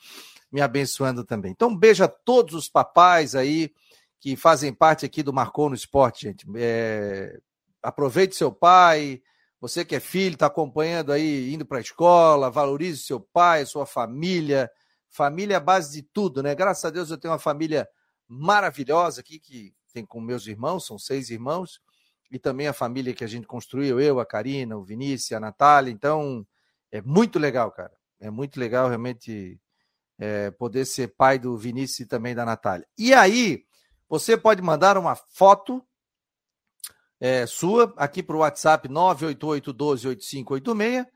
A: me abençoando também. Então, um beijo a todos os papais aí que fazem parte aqui do Marcou no Esporte, gente. É... Aproveite seu pai, você que é filho, está acompanhando aí, indo para a escola, valorize seu pai, sua família. Família é a base de tudo, né? Graças a Deus eu tenho uma família maravilhosa aqui, que tem com meus irmãos, são seis irmãos e também a família que a gente construiu, eu, a Karina, o Vinícius, a Natália. Então, é muito legal, cara. É muito legal realmente é, poder ser pai do Vinícius e também da Natália. E aí, você pode mandar uma foto é, sua aqui para o WhatsApp 988128586.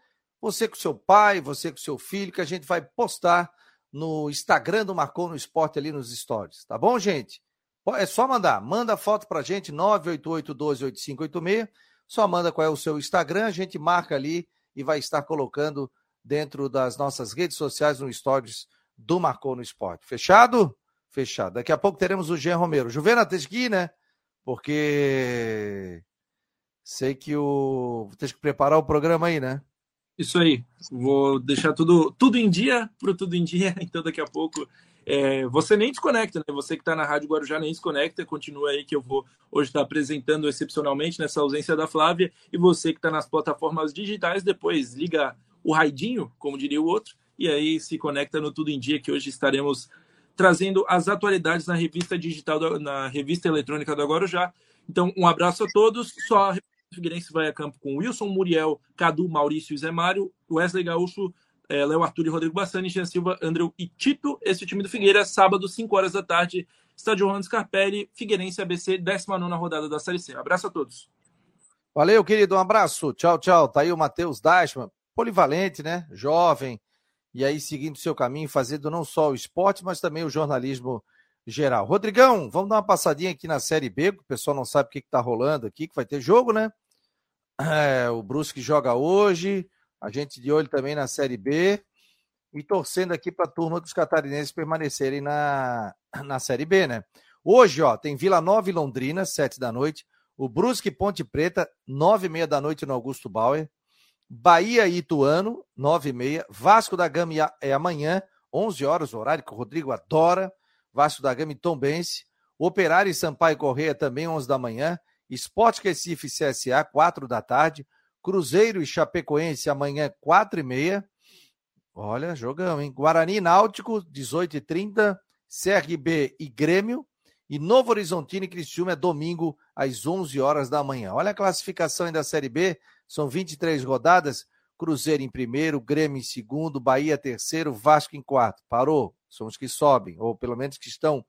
A: Você com seu pai, você com seu filho, que a gente vai postar no Instagram do Marcou no Esporte ali nos stories, tá bom, gente? É só mandar. Manda a foto pra gente, 988-12-8586. Só manda qual é o seu Instagram, a gente marca ali e vai estar colocando dentro das nossas redes sociais no Stories do Marcou no Esporte. Fechado? Fechado. Daqui a pouco teremos o Jean Romero. Juvena, que ir, né? Porque sei que o. Tem que preparar o programa aí, né?
C: Isso aí. Vou deixar tudo, tudo em dia pro Tudo em Dia. Então, daqui a pouco é, você nem desconecta, né? Você que está na Rádio Guarujá nem desconecta, continua aí que eu vou hoje estar tá apresentando excepcionalmente nessa ausência da Flávia. E você que está nas plataformas digitais, depois liga o raidinho, como diria o outro, e aí se conecta no Tudo em Dia, que hoje estaremos trazendo as atualidades na revista digital, na revista eletrônica do Guarujá. Então, um abraço a todos. Só a Figueirense vai a campo com Wilson Muriel, Cadu, Maurício e Zé Mário, Wesley Gaúcho, é, Léo Arthur e Rodrigo Bassani, Jean Silva, André e Tito. Esse time do Figueira, sábado, 5 horas da tarde, estádio Ronaldo Scarpelli, Figueirense ABC, 19 rodada da Série C. abraço a todos.
A: Valeu, querido, um abraço. Tchau, tchau. Tá aí o Matheus Dashman, polivalente, né? Jovem, e aí seguindo seu caminho, fazendo não só o esporte, mas também o jornalismo geral. Rodrigão, vamos dar uma passadinha aqui na Série B, que o pessoal não sabe o que, está rolando aqui, que vai ter jogo, né? É, o Brusque joga hoje, a gente de olho também na Série B e torcendo aqui para a turma dos catarinenses permanecerem na, na Série B, né? Hoje, ó, tem Vila Nova e Londrina, sete da noite. O Brusque Ponte Preta, nove e meia da noite no Augusto Bauer. Bahia e Ituano, nove e meia. Vasco da Gama é amanhã, onze horas, o horário que o Rodrigo adora. Vasco da Gama e Tombense. Operário e Sampaio Correia também, onze da manhã. Esporte Recife e CSA, quatro da tarde. Cruzeiro e Chapecoense amanhã, 4 e meia. Olha, jogão, hein? Guarani Náutico, 18 e 30 CRB e Grêmio. E Novo Horizontino e Criciúma é domingo, às 11 horas da manhã. Olha a classificação da Série B, são 23 rodadas. Cruzeiro em primeiro, Grêmio em segundo, Bahia terceiro, Vasco em quarto. Parou, são os que sobem, ou pelo menos que estão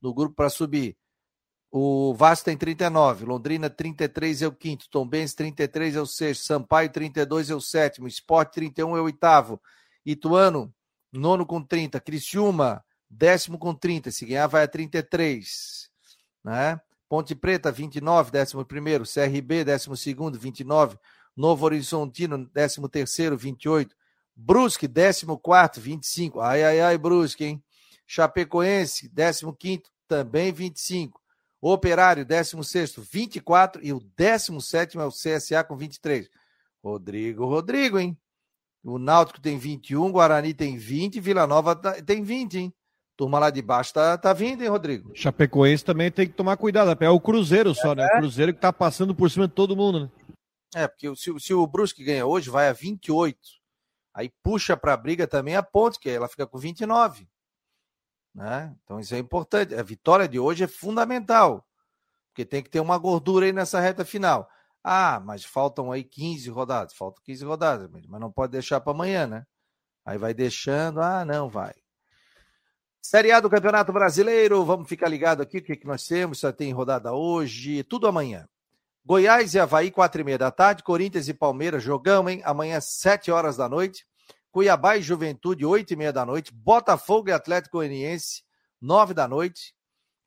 A: no grupo para subir. O Vasco tem 39, Londrina 33 é o quinto, Tombense 33 é o sexto, Sampaio 32 é o sétimo, Sport 31 é o oitavo Ituano, nono com 30. Criciúma, décimo com 30. Se ganhar, vai a 33. Né? Ponte Preta, 29, décimo primeiro. CRB, décimo segundo, 29. Novo Horizontino, décimo terceiro, 28. Brusque, décimo quarto, 25. Ai, ai, ai, Brusque, hein? Chapecoense, décimo quinto, também 25. Operário, 16, 24. E o 17 é o CSA com 23. Rodrigo, Rodrigo, hein? O Náutico tem 21, Guarani tem 20, Vila Nova tá, tem 20, hein? Turma lá de baixo tá, tá vindo, hein, Rodrigo?
D: Chapecoense também tem que tomar cuidado. É o Cruzeiro só, é. né? O Cruzeiro que tá passando por cima de todo mundo, né?
A: É, porque se, se o Brusque ganha hoje, vai a 28. Aí puxa para a briga também a Ponte, que ela fica com 29. Né? Então isso é importante. A vitória de hoje é fundamental, porque tem que ter uma gordura aí nessa reta final. Ah, mas faltam aí 15 rodadas. Faltam 15 rodadas, mas não pode deixar para amanhã, né? Aí vai deixando, ah, não, vai. Série A do Campeonato Brasileiro, vamos ficar ligado aqui, o que, que nós temos, só tem rodada hoje, tudo amanhã. Goiás e Havaí, quatro e meia da tarde, Corinthians e Palmeiras, jogão, hein? Amanhã, sete horas da noite. Cuiabá e Juventude, oito e meia da noite. Botafogo e Atlético Goianiense, nove da noite.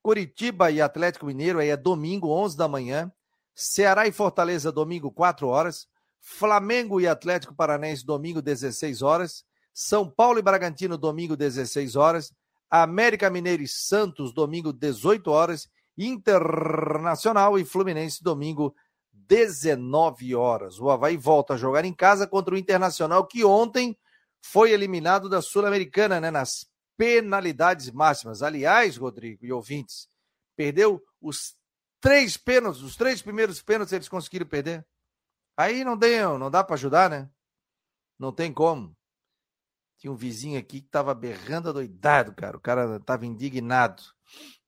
A: Curitiba e Atlético Mineiro, aí é domingo, onze da manhã. Ceará e Fortaleza, domingo, quatro horas. Flamengo e Atlético Paranaense, domingo, 16 horas. São Paulo e Bragantino, domingo, 16 horas. América Mineiro e Santos, domingo, 18 horas. Internacional e Fluminense, domingo, 19 horas. O Havaí volta a jogar em casa contra o Internacional, que ontem foi eliminado da Sul-Americana, né, nas penalidades máximas. Aliás, Rodrigo e ouvintes, perdeu os três pênaltis, os três primeiros pênaltis eles conseguiram perder. Aí não deu, não dá para ajudar, né? Não tem como. Tinha um vizinho aqui que tava berrando doidado, cara. O cara tava indignado.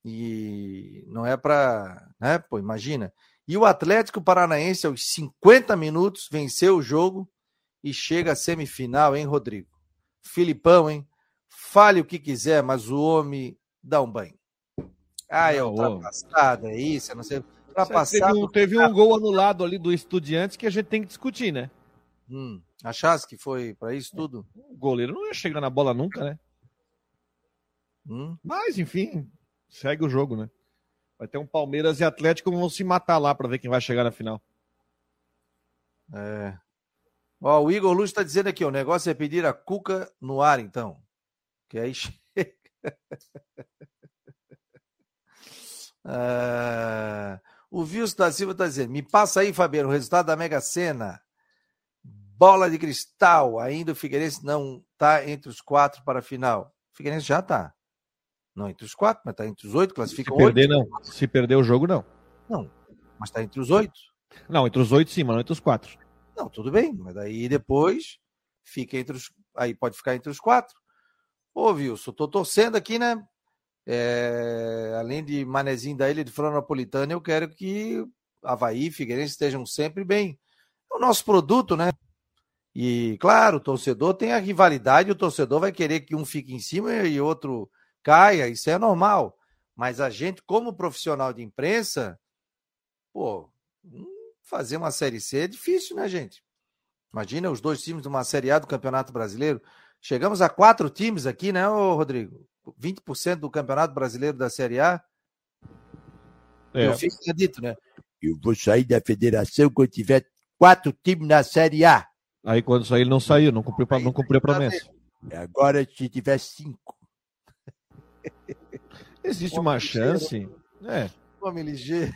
A: E não é para, né? Pô, imagina. E o Atlético Paranaense aos 50 minutos venceu o jogo e chega à semifinal, hein, Rodrigo? Filipão, hein? Fale o que quiser, mas o homem dá um banho. Ah, é ultrapassada, é isso, eu não sei.
D: Ultrapassado. Teve, um, teve um gol anulado ali do Estudiantes que a gente tem que discutir, né?
A: Hum, achasse que foi para isso tudo?
D: O goleiro não ia chegar na bola nunca, né? Hum. Mas, enfim, segue o jogo, né? Vai ter um Palmeiras e Atlético vão se matar lá para ver quem vai chegar na final.
A: É. Ó, o Igor Luz está dizendo aqui, o negócio é pedir a Cuca no ar, então. Que aí chega. ah, o Wilson da Silva está dizendo: me passa aí, Fabiano, o resultado da Mega Sena. Bola de cristal. Ainda o Figueirense não está entre os quatro para a final. O Figueirense já está. Não entre os quatro, mas está entre os oito, classifica
D: Se perder, oito. não. Se perder o jogo, não.
A: Não, mas está entre os oito.
D: Não, entre os oito sim, mas não entre os quatro.
A: Não, tudo bem, mas daí depois fica entre os. Aí pode ficar entre os quatro. Ô, Wilson, tô torcendo aqui, né? É, além de Manezinho da Ilha de Florianopolitana, eu quero que Havaí e Figueirense estejam sempre bem. É o nosso produto, né? E, claro, o torcedor tem a rivalidade, o torcedor vai querer que um fique em cima e outro caia, isso é normal. Mas a gente, como profissional de imprensa, pô, fazer uma Série C é difícil, né, gente? Imagina os dois times de uma Série A do Campeonato Brasileiro. Chegamos a quatro times aqui, né, Rodrigo? 20% do Campeonato Brasileiro da Série A. É. Eu fico dito, né? Eu vou sair da federação quando tiver quatro times na Série A.
D: Aí quando sair ele não saiu, não cumpriu, não cumpriu a promessa.
A: Agora se tiver cinco.
D: Existe uma chance. É.
A: Homem ligeiro.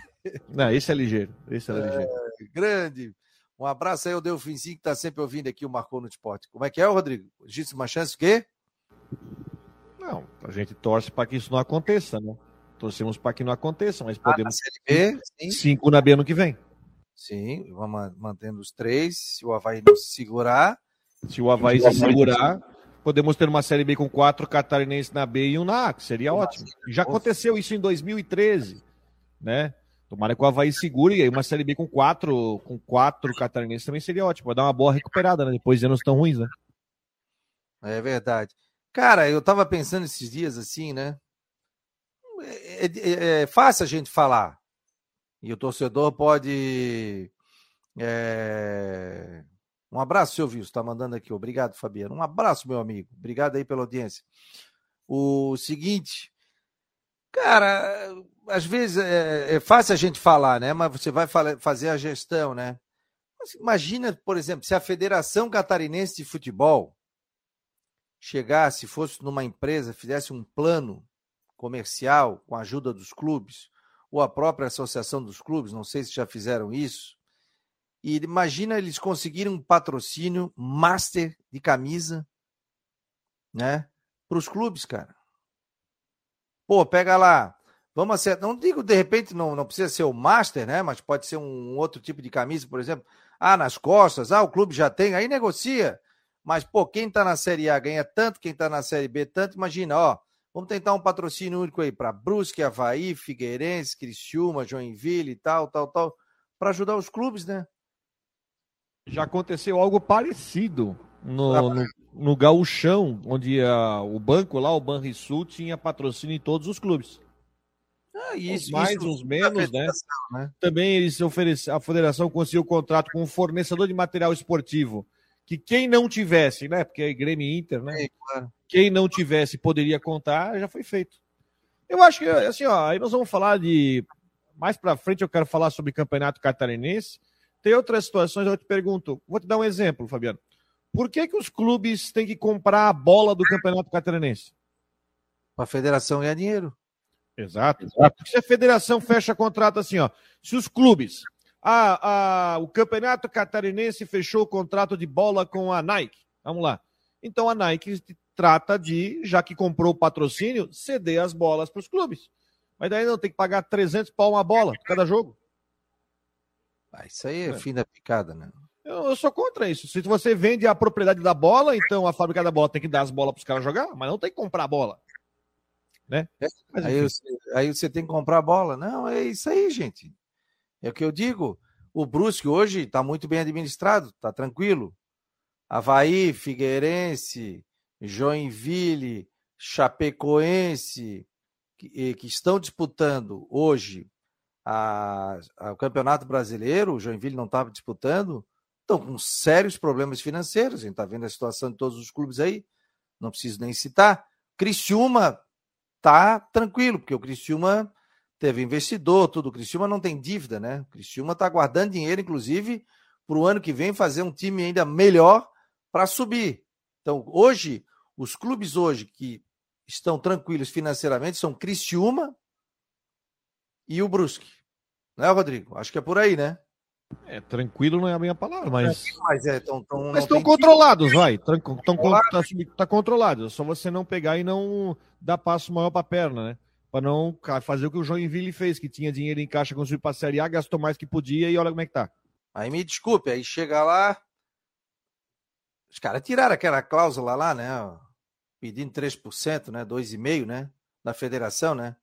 D: Não, esse é ligeiro. Esse é, é ligeiro.
A: Grande. Um abraço aí ao Delfinzinho que está sempre ouvindo aqui o Marcou no Esporte. Como é que é, Rodrigo? Existe uma chance o quê?
D: Não, a gente torce para que isso não aconteça, né? Torcemos para que não aconteça, mas ah, podemos.
A: Ah, na B,
D: sim. Cinco na B ano que vem.
A: Sim, vamos mantendo os três. Se o Havaí não se segurar.
D: Se o Havaí se segurar, podemos ter uma Série B com quatro catarinenses na B e um na A, que seria ótimo. Já aconteceu isso em 2013, né? Tomara que o Havaí segure e aí uma Série B com quatro, com quatro catarinenses também seria ótimo. Vai dar uma boa recuperada, né? Depois de anos tão ruins, né?
A: É verdade. Cara, eu tava pensando esses dias assim, né? É, é, é fácil a gente falar. E o torcedor pode é, Um abraço, seu Wilson, está mandando aqui. Obrigado, Fabiano. Um abraço, meu amigo. Obrigado aí pela audiência. O seguinte, cara, às vezes é, é fácil a gente falar, né? Mas você vai fazer a gestão, né? Mas imagina, por exemplo, se a Federação Catarinense de Futebol chegasse, fosse numa empresa, fizesse um plano comercial com a ajuda dos clubes, ou a própria Associação dos Clubes, não sei se já fizeram isso, e imagina eles conseguirem um patrocínio master de camisa, né? Para os clubes, cara. Pô, pega lá. Vamos acertar. Não digo de repente, não, não precisa ser o master, né? Mas pode ser um outro tipo de camisa, por exemplo. Ah, nas costas. Ah, o clube já tem. Aí negocia. Mas, pô, quem tá na Série A ganha tanto, quem tá na Série B tanto. Imagina, ó. Vamos tentar um patrocínio único aí para Brusque, Havaí, Figueirense, Criciúma, Joinville e tal, tal, tal. Para ajudar os clubes, né?
D: Já aconteceu algo parecido no, ah, no, no Gauchão, onde a, o banco lá, o Banrisul, tinha patrocínio em todos os clubes. Ah, isso, uns mais, isso, uns menos, né? né? Também eles ofereceram, a federação conseguiu um contrato com um fornecedor de material esportivo, que quem não tivesse, né? Porque é Grêmio Inter, né? É, claro. Quem não tivesse poderia contar, já foi feito. Eu acho que, assim, ó, aí nós vamos falar de. Mais pra frente eu quero falar sobre campeonato catarinense tem outras situações, eu te pergunto, vou te dar um exemplo, Fabiano. Por que, que os clubes têm que comprar a bola do Campeonato Catarinense?
A: Para a federação ganhar dinheiro.
D: Exato. Exato. Porque se a federação fecha contrato assim, ó, se os clubes, a, a, o Campeonato Catarinense fechou o contrato de bola com a Nike, vamos lá. Então a Nike trata de, já que comprou o patrocínio, ceder as bolas para os clubes. Mas daí não tem que pagar 300 pau uma bola cada jogo.
A: Ah, isso aí é, é, fim da picada, né?
D: Eu, eu, sou contra isso. Se você vende a propriedade da bola, então a fábrica da bola tem que dar as bolas para os caras jogar, mas não tem que comprar a bola. Né?
A: É, aí, você, aí, você, tem que comprar a bola. Não, é isso aí, gente. É o que eu digo. O Brusque hoje está muito bem administrado, está tranquilo. Havaí, Figueirense, Joinville, Chapecoense, que, que estão disputando hoje a, a, o Campeonato Brasileiro, o Joinville não estava disputando, estão com sérios problemas financeiros. A gente está vendo a situação de todos os clubes aí, não preciso nem citar. Criciúma tá tranquilo, porque o Criciúma teve investidor, tudo. O Criciúma não tem dívida, né? O Criciúma está guardando dinheiro, inclusive, para o ano que vem fazer um time ainda melhor para subir. Então, hoje, os clubes hoje que estão tranquilos financeiramente são Criciúma, e o Brusque. Né, Rodrigo? Acho que é por aí, né?
D: É, tranquilo não é a minha palavra, mas.
A: É, mas é, tão, tão,
D: mas estão controlados, vai. Tão, tão, tá, tá controlado. É só você não pegar e não dar passo maior para a perna, né? Para não fazer o que o Joinville fez, que tinha dinheiro em caixa, conseguiu para a Série A, gastou mais que podia e olha como é que tá.
A: Aí me desculpe, aí chega lá. Os caras tiraram aquela cláusula lá, né? Pedindo 3%, né? 2,5%, né? Da federação, né?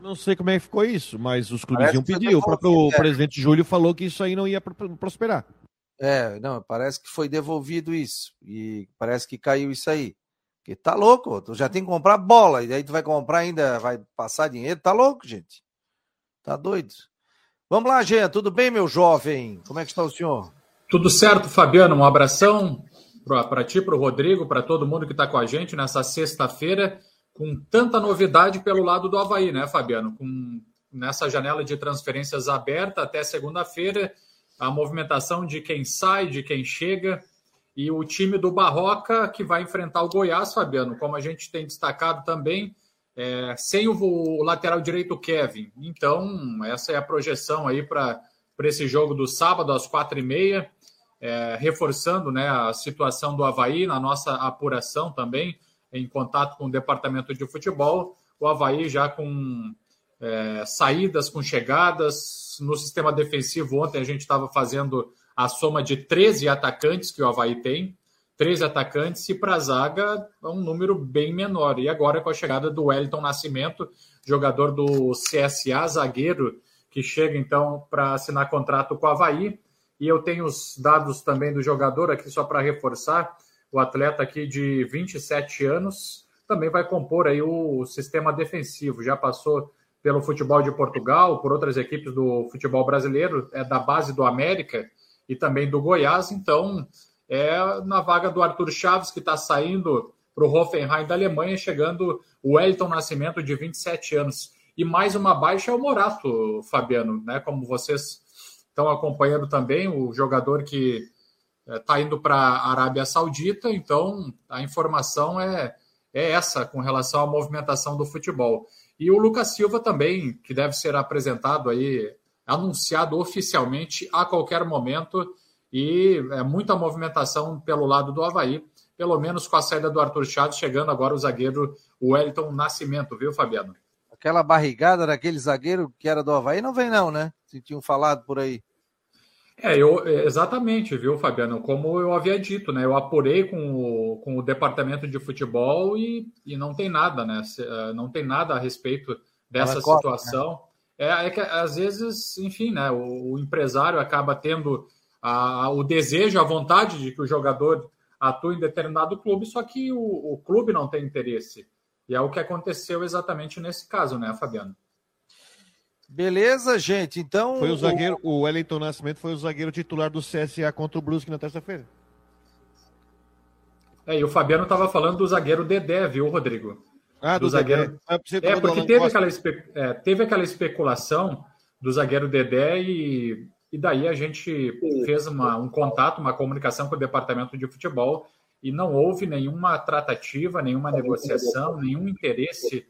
D: Não sei como é que ficou isso, mas os clubes iam pedir. O próprio é. presidente Júlio falou que isso aí não ia prosperar.
A: É, não, parece que foi devolvido isso. E parece que caiu isso aí. Porque tá louco, tu já tem que comprar bola, e aí tu vai comprar ainda, vai passar dinheiro, tá louco, gente. Tá doido. Vamos lá, Jean, tudo bem, meu jovem? Como é que está o senhor?
H: Tudo certo, Fabiano. Um abração para ti, para o Rodrigo, para todo mundo que está com a gente nessa sexta-feira com tanta novidade pelo lado do Havaí, né, Fabiano? Com nessa janela de transferências aberta até segunda-feira, a movimentação de quem sai, de quem chega, e o time do Barroca que vai enfrentar o Goiás, Fabiano, como a gente tem destacado também, é, sem o, o, lateral direito Kevin. Então, essa é a projeção aí para esse jogo do sábado às quatro e meia, é, reforçando né, a situação do Havaí na nossa apuração também em contato com o departamento de futebol, o Havaí já com é, saídas, com chegadas. No sistema defensivo, ontem a gente estava fazendo a soma de 13 atacantes que o Havaí tem, 13 atacantes, e para a zaga é um número bem menor. E agora com a chegada do Wellington Nascimento, jogador do CSA, zagueiro, que chega então para assinar contrato com o Havaí. E eu tenho os dados também do jogador aqui só para reforçar o atleta aqui de 27 anos, também vai compor aí o sistema defensivo. Já passou pelo futebol de Portugal, por outras equipes do futebol brasileiro, é da base do América e também do Goiás. Então, é na vaga do Arthur Chaves, que está saindo para o Hoffenheim da Alemanha, chegando o Wellington Nascimento, de 27 anos. E mais uma baixa é o Morato, Fabiano, né? Como vocês estão acompanhando também, o jogador que está eh, indo para a Arábia Saudita, então a informação é, é essa com relação à movimentação do futebol. E o Lucas Silva também, que deve ser apresentado aí, anunciado oficialmente a qualquer momento, e é muita movimentação pelo lado do Havaí, pelo menos com a saída do Arthur Chaves, chegando agora o zagueiro Wellington Nascimento, viu, Fabiano?
A: Aquela barrigada daquele zagueiro que era do Havaí não vem, não, né? Se tinham falado por aí.
H: É, eu, exatamente, viu, Fabiano? Como eu havia dito, né? Eu apurei com o, com o departamento de futebol e, e não tem nada, né? Eh, não tem nada a respeito dessa Ela situação. Corta, né? é, é, que às vezes, enfim, né? O, o empresário acaba tendo a, o desejo, a vontade de que o jogador atue em determinado clube, só que o, o clube não tem interesse. E é o que aconteceu exatamente nesse caso, né, Fabiano?
A: Beleza, gente. Então.
D: Foi o zagueiro, o Wellington Nascimento foi o zagueiro titular do CSA contra o Brusque na terça-feira.
H: É, e o Fabiano estava falando do zagueiro Dedé, viu, Rodrigo?
D: Ah, do, do zagueiro.
H: Ah, é, porque teve aquela, espe... é, teve aquela especulação do zagueiro Dedé e, e daí a gente fez uma, um contato, uma comunicação com o departamento de futebol e não houve nenhuma tratativa, nenhuma negociação, nenhum interesse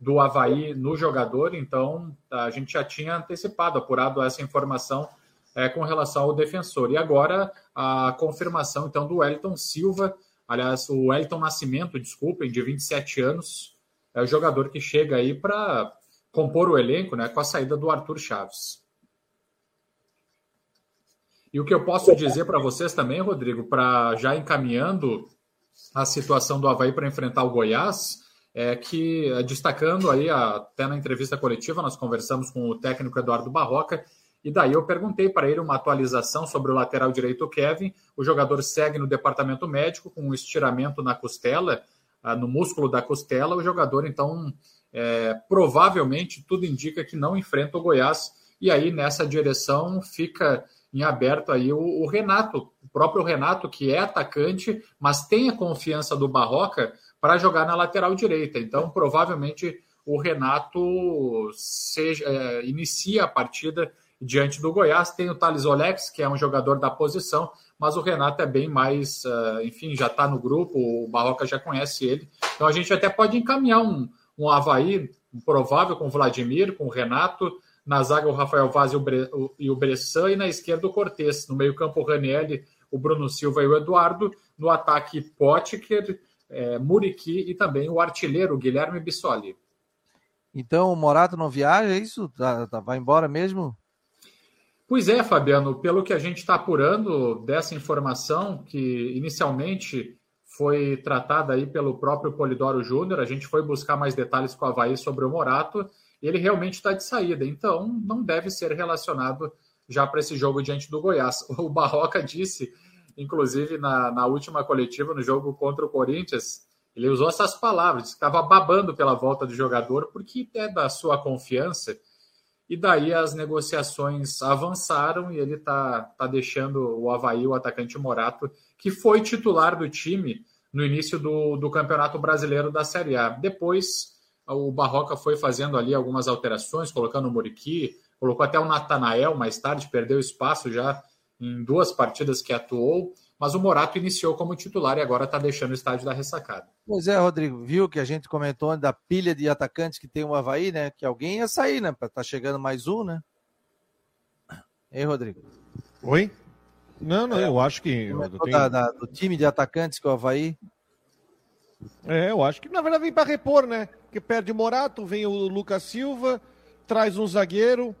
H: do Havaí no jogador, então a gente já tinha antecipado, apurado essa informação é, com relação ao defensor. E agora a confirmação então do Wellington Silva, aliás, o Wellington Nascimento, desculpem, de 27 anos, é o jogador que chega aí para compor o elenco né, com a saída do Arthur Chaves. E o que eu posso dizer para vocês também, Rodrigo, para já encaminhando a situação do Havaí para enfrentar o Goiás, é que, é, destacando aí, até na entrevista coletiva, nós conversamos com o técnico Eduardo Barroca, e daí eu perguntei para ele uma atualização sobre o lateral direito Kevin. O jogador segue no departamento médico com um estiramento na costela, ah, no músculo da costela. O jogador, então, é, provavelmente, tudo indica que não enfrenta o Goiás. E aí, nessa direção, fica em aberto aí o, o Renato, o próprio Renato, que é atacante, mas tem a confiança do Barroca para jogar na lateral direita. Então, provavelmente o Renato seja, é, inicia a partida diante do Goiás. Tem o Thales Olex, que é um jogador da posição, mas o Renato é bem mais, uh, enfim, já está no grupo, o Barroca já conhece ele. Então a gente até pode encaminhar um, um Havaí um provável com o Vladimir, com o Renato, na zaga o Rafael Vaz e o, Bre, o, e o Bressan, e na esquerda o Cortes, no meio campo o Ranielli, o Bruno Silva e o Eduardo, no ataque Potker, é, Muriqui e também o artilheiro Guilherme Bissoli.
A: Então o Morato não viaja, é isso? Tá, tá, vai embora mesmo?
H: Pois é, Fabiano, pelo que a gente está apurando dessa informação, que inicialmente foi tratada aí pelo próprio Polidoro Júnior, a gente foi buscar mais detalhes com o Havaí sobre o Morato, ele realmente está de saída, então não deve ser relacionado já para esse jogo diante do Goiás. O Barroca disse inclusive na, na última coletiva, no jogo contra o Corinthians, ele usou essas palavras, estava babando pela volta do jogador, porque é da sua confiança. E daí as negociações avançaram e ele está tá deixando o Havaí, o atacante Morato, que foi titular do time no início do, do Campeonato Brasileiro da Série A. Depois o Barroca foi fazendo ali algumas alterações, colocando o Muriqui, colocou até o Natanael mais tarde, perdeu espaço já em duas partidas que atuou, mas o Morato iniciou como titular e agora está deixando o estádio da ressacada.
A: Pois é, Rodrigo, viu que a gente comentou da pilha de atacantes que tem o Havaí, né? Que alguém ia sair, né? Para tá chegando mais um, né? Ei, Rodrigo.
D: Oi? Não, não, é, eu acho que.
A: Eu tenho... da, da, do time de atacantes que o Havaí.
D: É, eu acho que na verdade vem para repor, né? Que perde o Morato, vem o Lucas Silva, traz um zagueiro,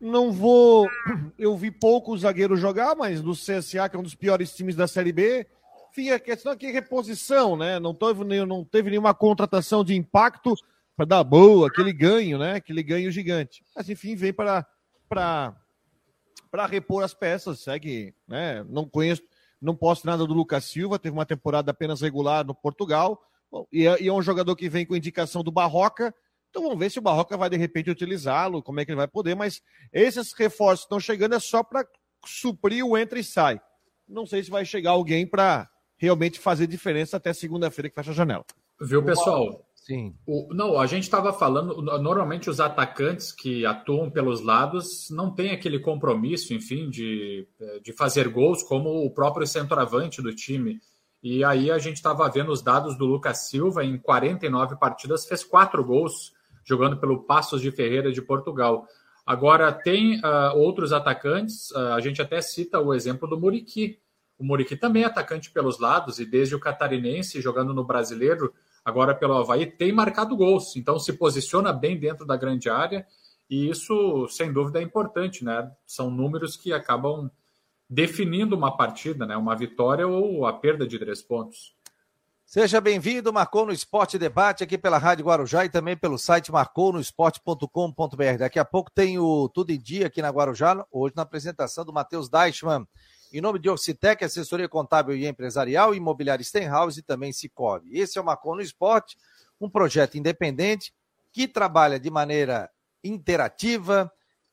D: não vou. Eu vi pouco zagueiro jogar, mas no CSA, que é um dos piores times da Série B, enfim, a questão aqui é reposição, né? Não teve, não teve nenhuma contratação de impacto para dar boa, aquele ganho, né? Aquele ganho gigante. Mas enfim, vem para para repor as peças, segue, né? Não conheço, não posso nada do Lucas Silva, teve uma temporada apenas regular no Portugal, e é, e é um jogador que vem com indicação do Barroca, então vamos ver se o Barroca vai de repente utilizá-lo, como é que ele vai poder, mas esses reforços que estão chegando é só para suprir o entra e sai. não sei se vai chegar alguém para realmente fazer diferença até segunda-feira que fecha a janela.
H: Viu, pessoal?
A: Sim.
H: O, não, a gente estava falando, normalmente os atacantes que atuam pelos lados não têm aquele compromisso, enfim, de, eh, de fazer gols como o próprio centroavante do time. E aí a gente estava vendo os dados do Lucas Silva, em 49 partidas, fez quatro gols jogando pelo Passos de Ferreira de Portugal. Agora, tem uh, outros atacantes, uh, a gente até cita o exemplo do Muriqui. O Muriqui também é atacante pelos lados e desde o catarinense, jogando no brasileiro, agora pelo Havaí, tem marcado gols. Então, se posiciona bem dentro da grande área e isso, sem dúvida, é importante, né? São números que acabam definindo uma partida, né? Uma vitória ou a perda de três pontos.
A: Seja bem-vindo, Marcou no Esporte Debate, aqui pela Rádio Guarujá e também pelo site marconosport.com.br. Daqui a pouco tem o Tudo em Dia aqui na Guarujá, hoje na apresentação do Matheus Deichmann. Em nome de Ocitec, assessoria contábil e empresarial, imobiliária Stenhouse e também Cicobi. Esse é o Marcou no Esporte, um projeto independente que trabalha de maneira interativa,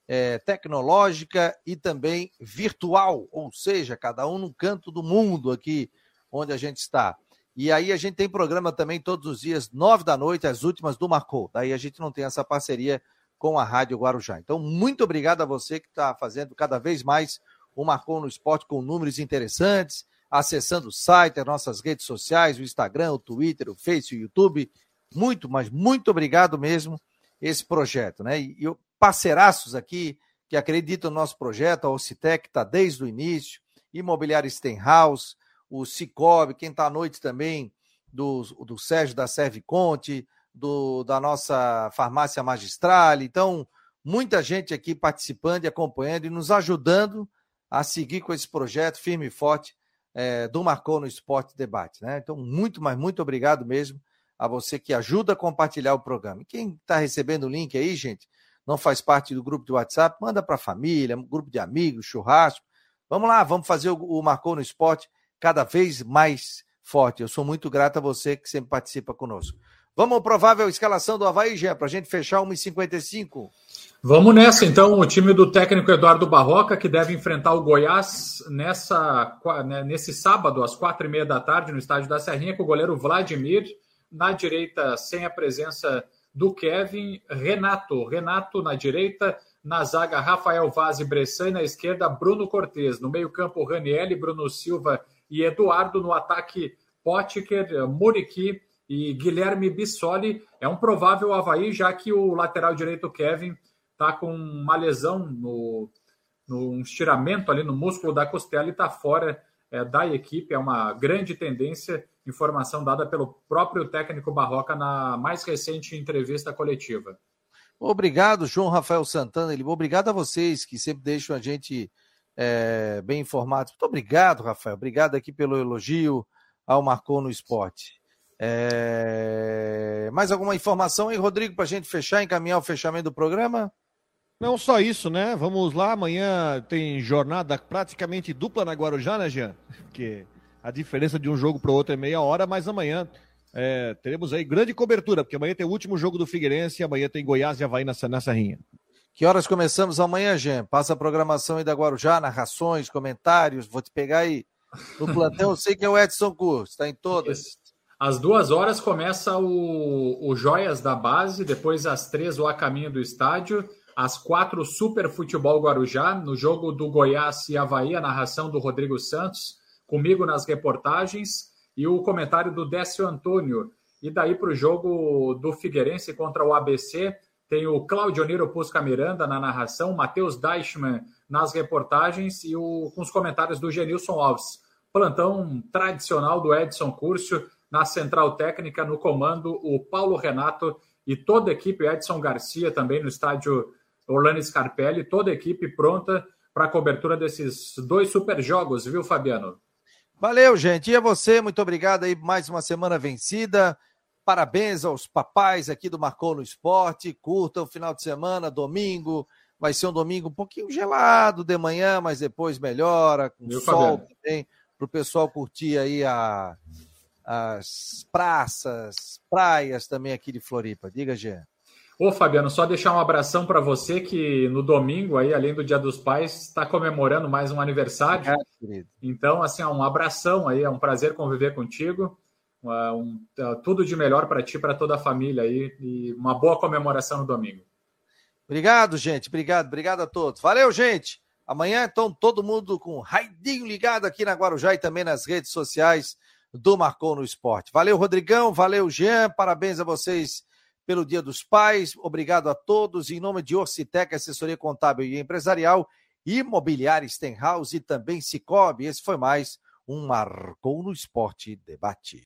A: é, tecnológica e também virtual, ou seja, cada um num canto do mundo aqui onde a gente está. E aí a gente tem programa também todos os dias, nove da noite, as últimas do Marcou. Daí a gente não tem essa parceria com a Rádio Guarujá. Então, muito obrigado a você que está fazendo cada vez mais o Marcou no Esporte com números interessantes, acessando o site, as nossas redes sociais, o Instagram, o Twitter, o Face, o YouTube. Muito, mas muito obrigado mesmo esse projeto, né? E, e parceiraços aqui que acreditam no nosso projeto, a Ocitec está desde o início, Imobiliária Stenhouse, o Cicobi, quem está à noite também, do, do Sérgio da Serviconte, do, da nossa farmácia magistral. Então, muita gente aqui participando e acompanhando e nos ajudando a seguir com esse projeto firme e forte é, do Marcou no Esporte Debate. Né? Então, muito, mas muito obrigado mesmo a você que ajuda a compartilhar o programa. Quem está recebendo o link aí, gente, não faz parte do grupo de WhatsApp, manda para a família, grupo de amigos, churrasco. Vamos lá, vamos fazer o, o Marcou no Esporte cada vez mais forte. Eu sou muito grato a você que sempre participa conosco. Vamos à provável escalação do Havaí, Gé, para a gente fechar 1h55.
H: Vamos nessa, então. O time do técnico Eduardo Barroca, que deve enfrentar o Goiás nessa, né, nesse sábado, às quatro e meia da tarde, no estádio da Serrinha, com o goleiro Vladimir. Na direita, sem a presença do Kevin, Renato. Renato na direita, na zaga, Rafael Vaz e Bressan, e na esquerda, Bruno Cortes. No meio-campo, Raniel, Bruno Silva e Eduardo no ataque Potker, Muriqui e Guilherme Bissoli. É um provável Havaí, já que o lateral direito Kevin está com uma lesão no, no um estiramento ali no músculo da costela e está fora é, da equipe. É uma grande tendência, informação dada pelo próprio técnico Barroca na mais recente entrevista coletiva.
A: Obrigado, João Rafael Santana. Obrigado a vocês que sempre deixam a gente é, bem informados. Muito obrigado, Rafael. Obrigado aqui pelo elogio ao Marcou no Esporte. É... Mais alguma informação aí, Rodrigo, para a gente fechar, encaminhar o fechamento do programa?
D: Não só isso, né? Vamos lá, amanhã tem jornada praticamente dupla na Guarujá, né, Jean? Porque a diferença de um jogo para o outro é meia hora, mas amanhã é, teremos aí grande cobertura, porque amanhã tem o último jogo do Figueirense e amanhã tem Goiás e Havaí nessa, nessa rinha.
A: Que horas começamos amanhã, Gê? Passa a programação aí da Guarujá, narrações, comentários. Vou te pegar aí no plantão. Eu sei que é o Edson Curso, está em todas.
H: Às duas horas começa o, o Joias da Base, depois às três o A Caminho do Estádio, às quatro Super Futebol Guarujá, no jogo do Goiás e Havaí, a narração do Rodrigo Santos, comigo nas reportagens, e o comentário do Décio Antônio. E daí para o jogo do Figueirense contra o ABC, tem o Claudio Niro Pusca Miranda na narração, Matheus Deichmann nas reportagens e o, com os comentários do Genilson Alves. Plantão tradicional do Edson Curcio na central técnica, no comando, o Paulo Renato e toda a equipe, Edson Garcia também no estádio Orlando Scarpelli, toda a equipe pronta para a cobertura desses dois super jogos, viu, Fabiano?
A: Valeu, gente. E a você, muito obrigado aí, mais uma semana vencida. Parabéns aos papais aqui do Marcou no Esporte. Curtam o final de semana, domingo. Vai ser um domingo um pouquinho gelado de manhã, mas depois melhora, com Meu sol também, para o pessoal curtir aí a, as praças, praias também aqui de Floripa. Diga, Gê.
H: Ô, Fabiano, só deixar um abração para você que no domingo, aí, além do Dia dos Pais, está comemorando mais um aniversário. É, então, assim, um abração aí, é um prazer conviver contigo. Um, uh, tudo de melhor para ti, para toda a família aí, e uma boa comemoração no domingo.
A: Obrigado, gente. Obrigado, obrigado a todos. Valeu, gente. Amanhã, então, todo mundo com raidinho ligado aqui na Guarujá e também nas redes sociais do Marcou no Esporte. Valeu, Rodrigão. Valeu, Jean. Parabéns a vocês pelo Dia dos Pais. Obrigado a todos. Em nome de Orcitec, assessoria contábil e empresarial, Imobiliária Stenhouse e também Cicobi. Esse foi mais um Marcou no Esporte debate.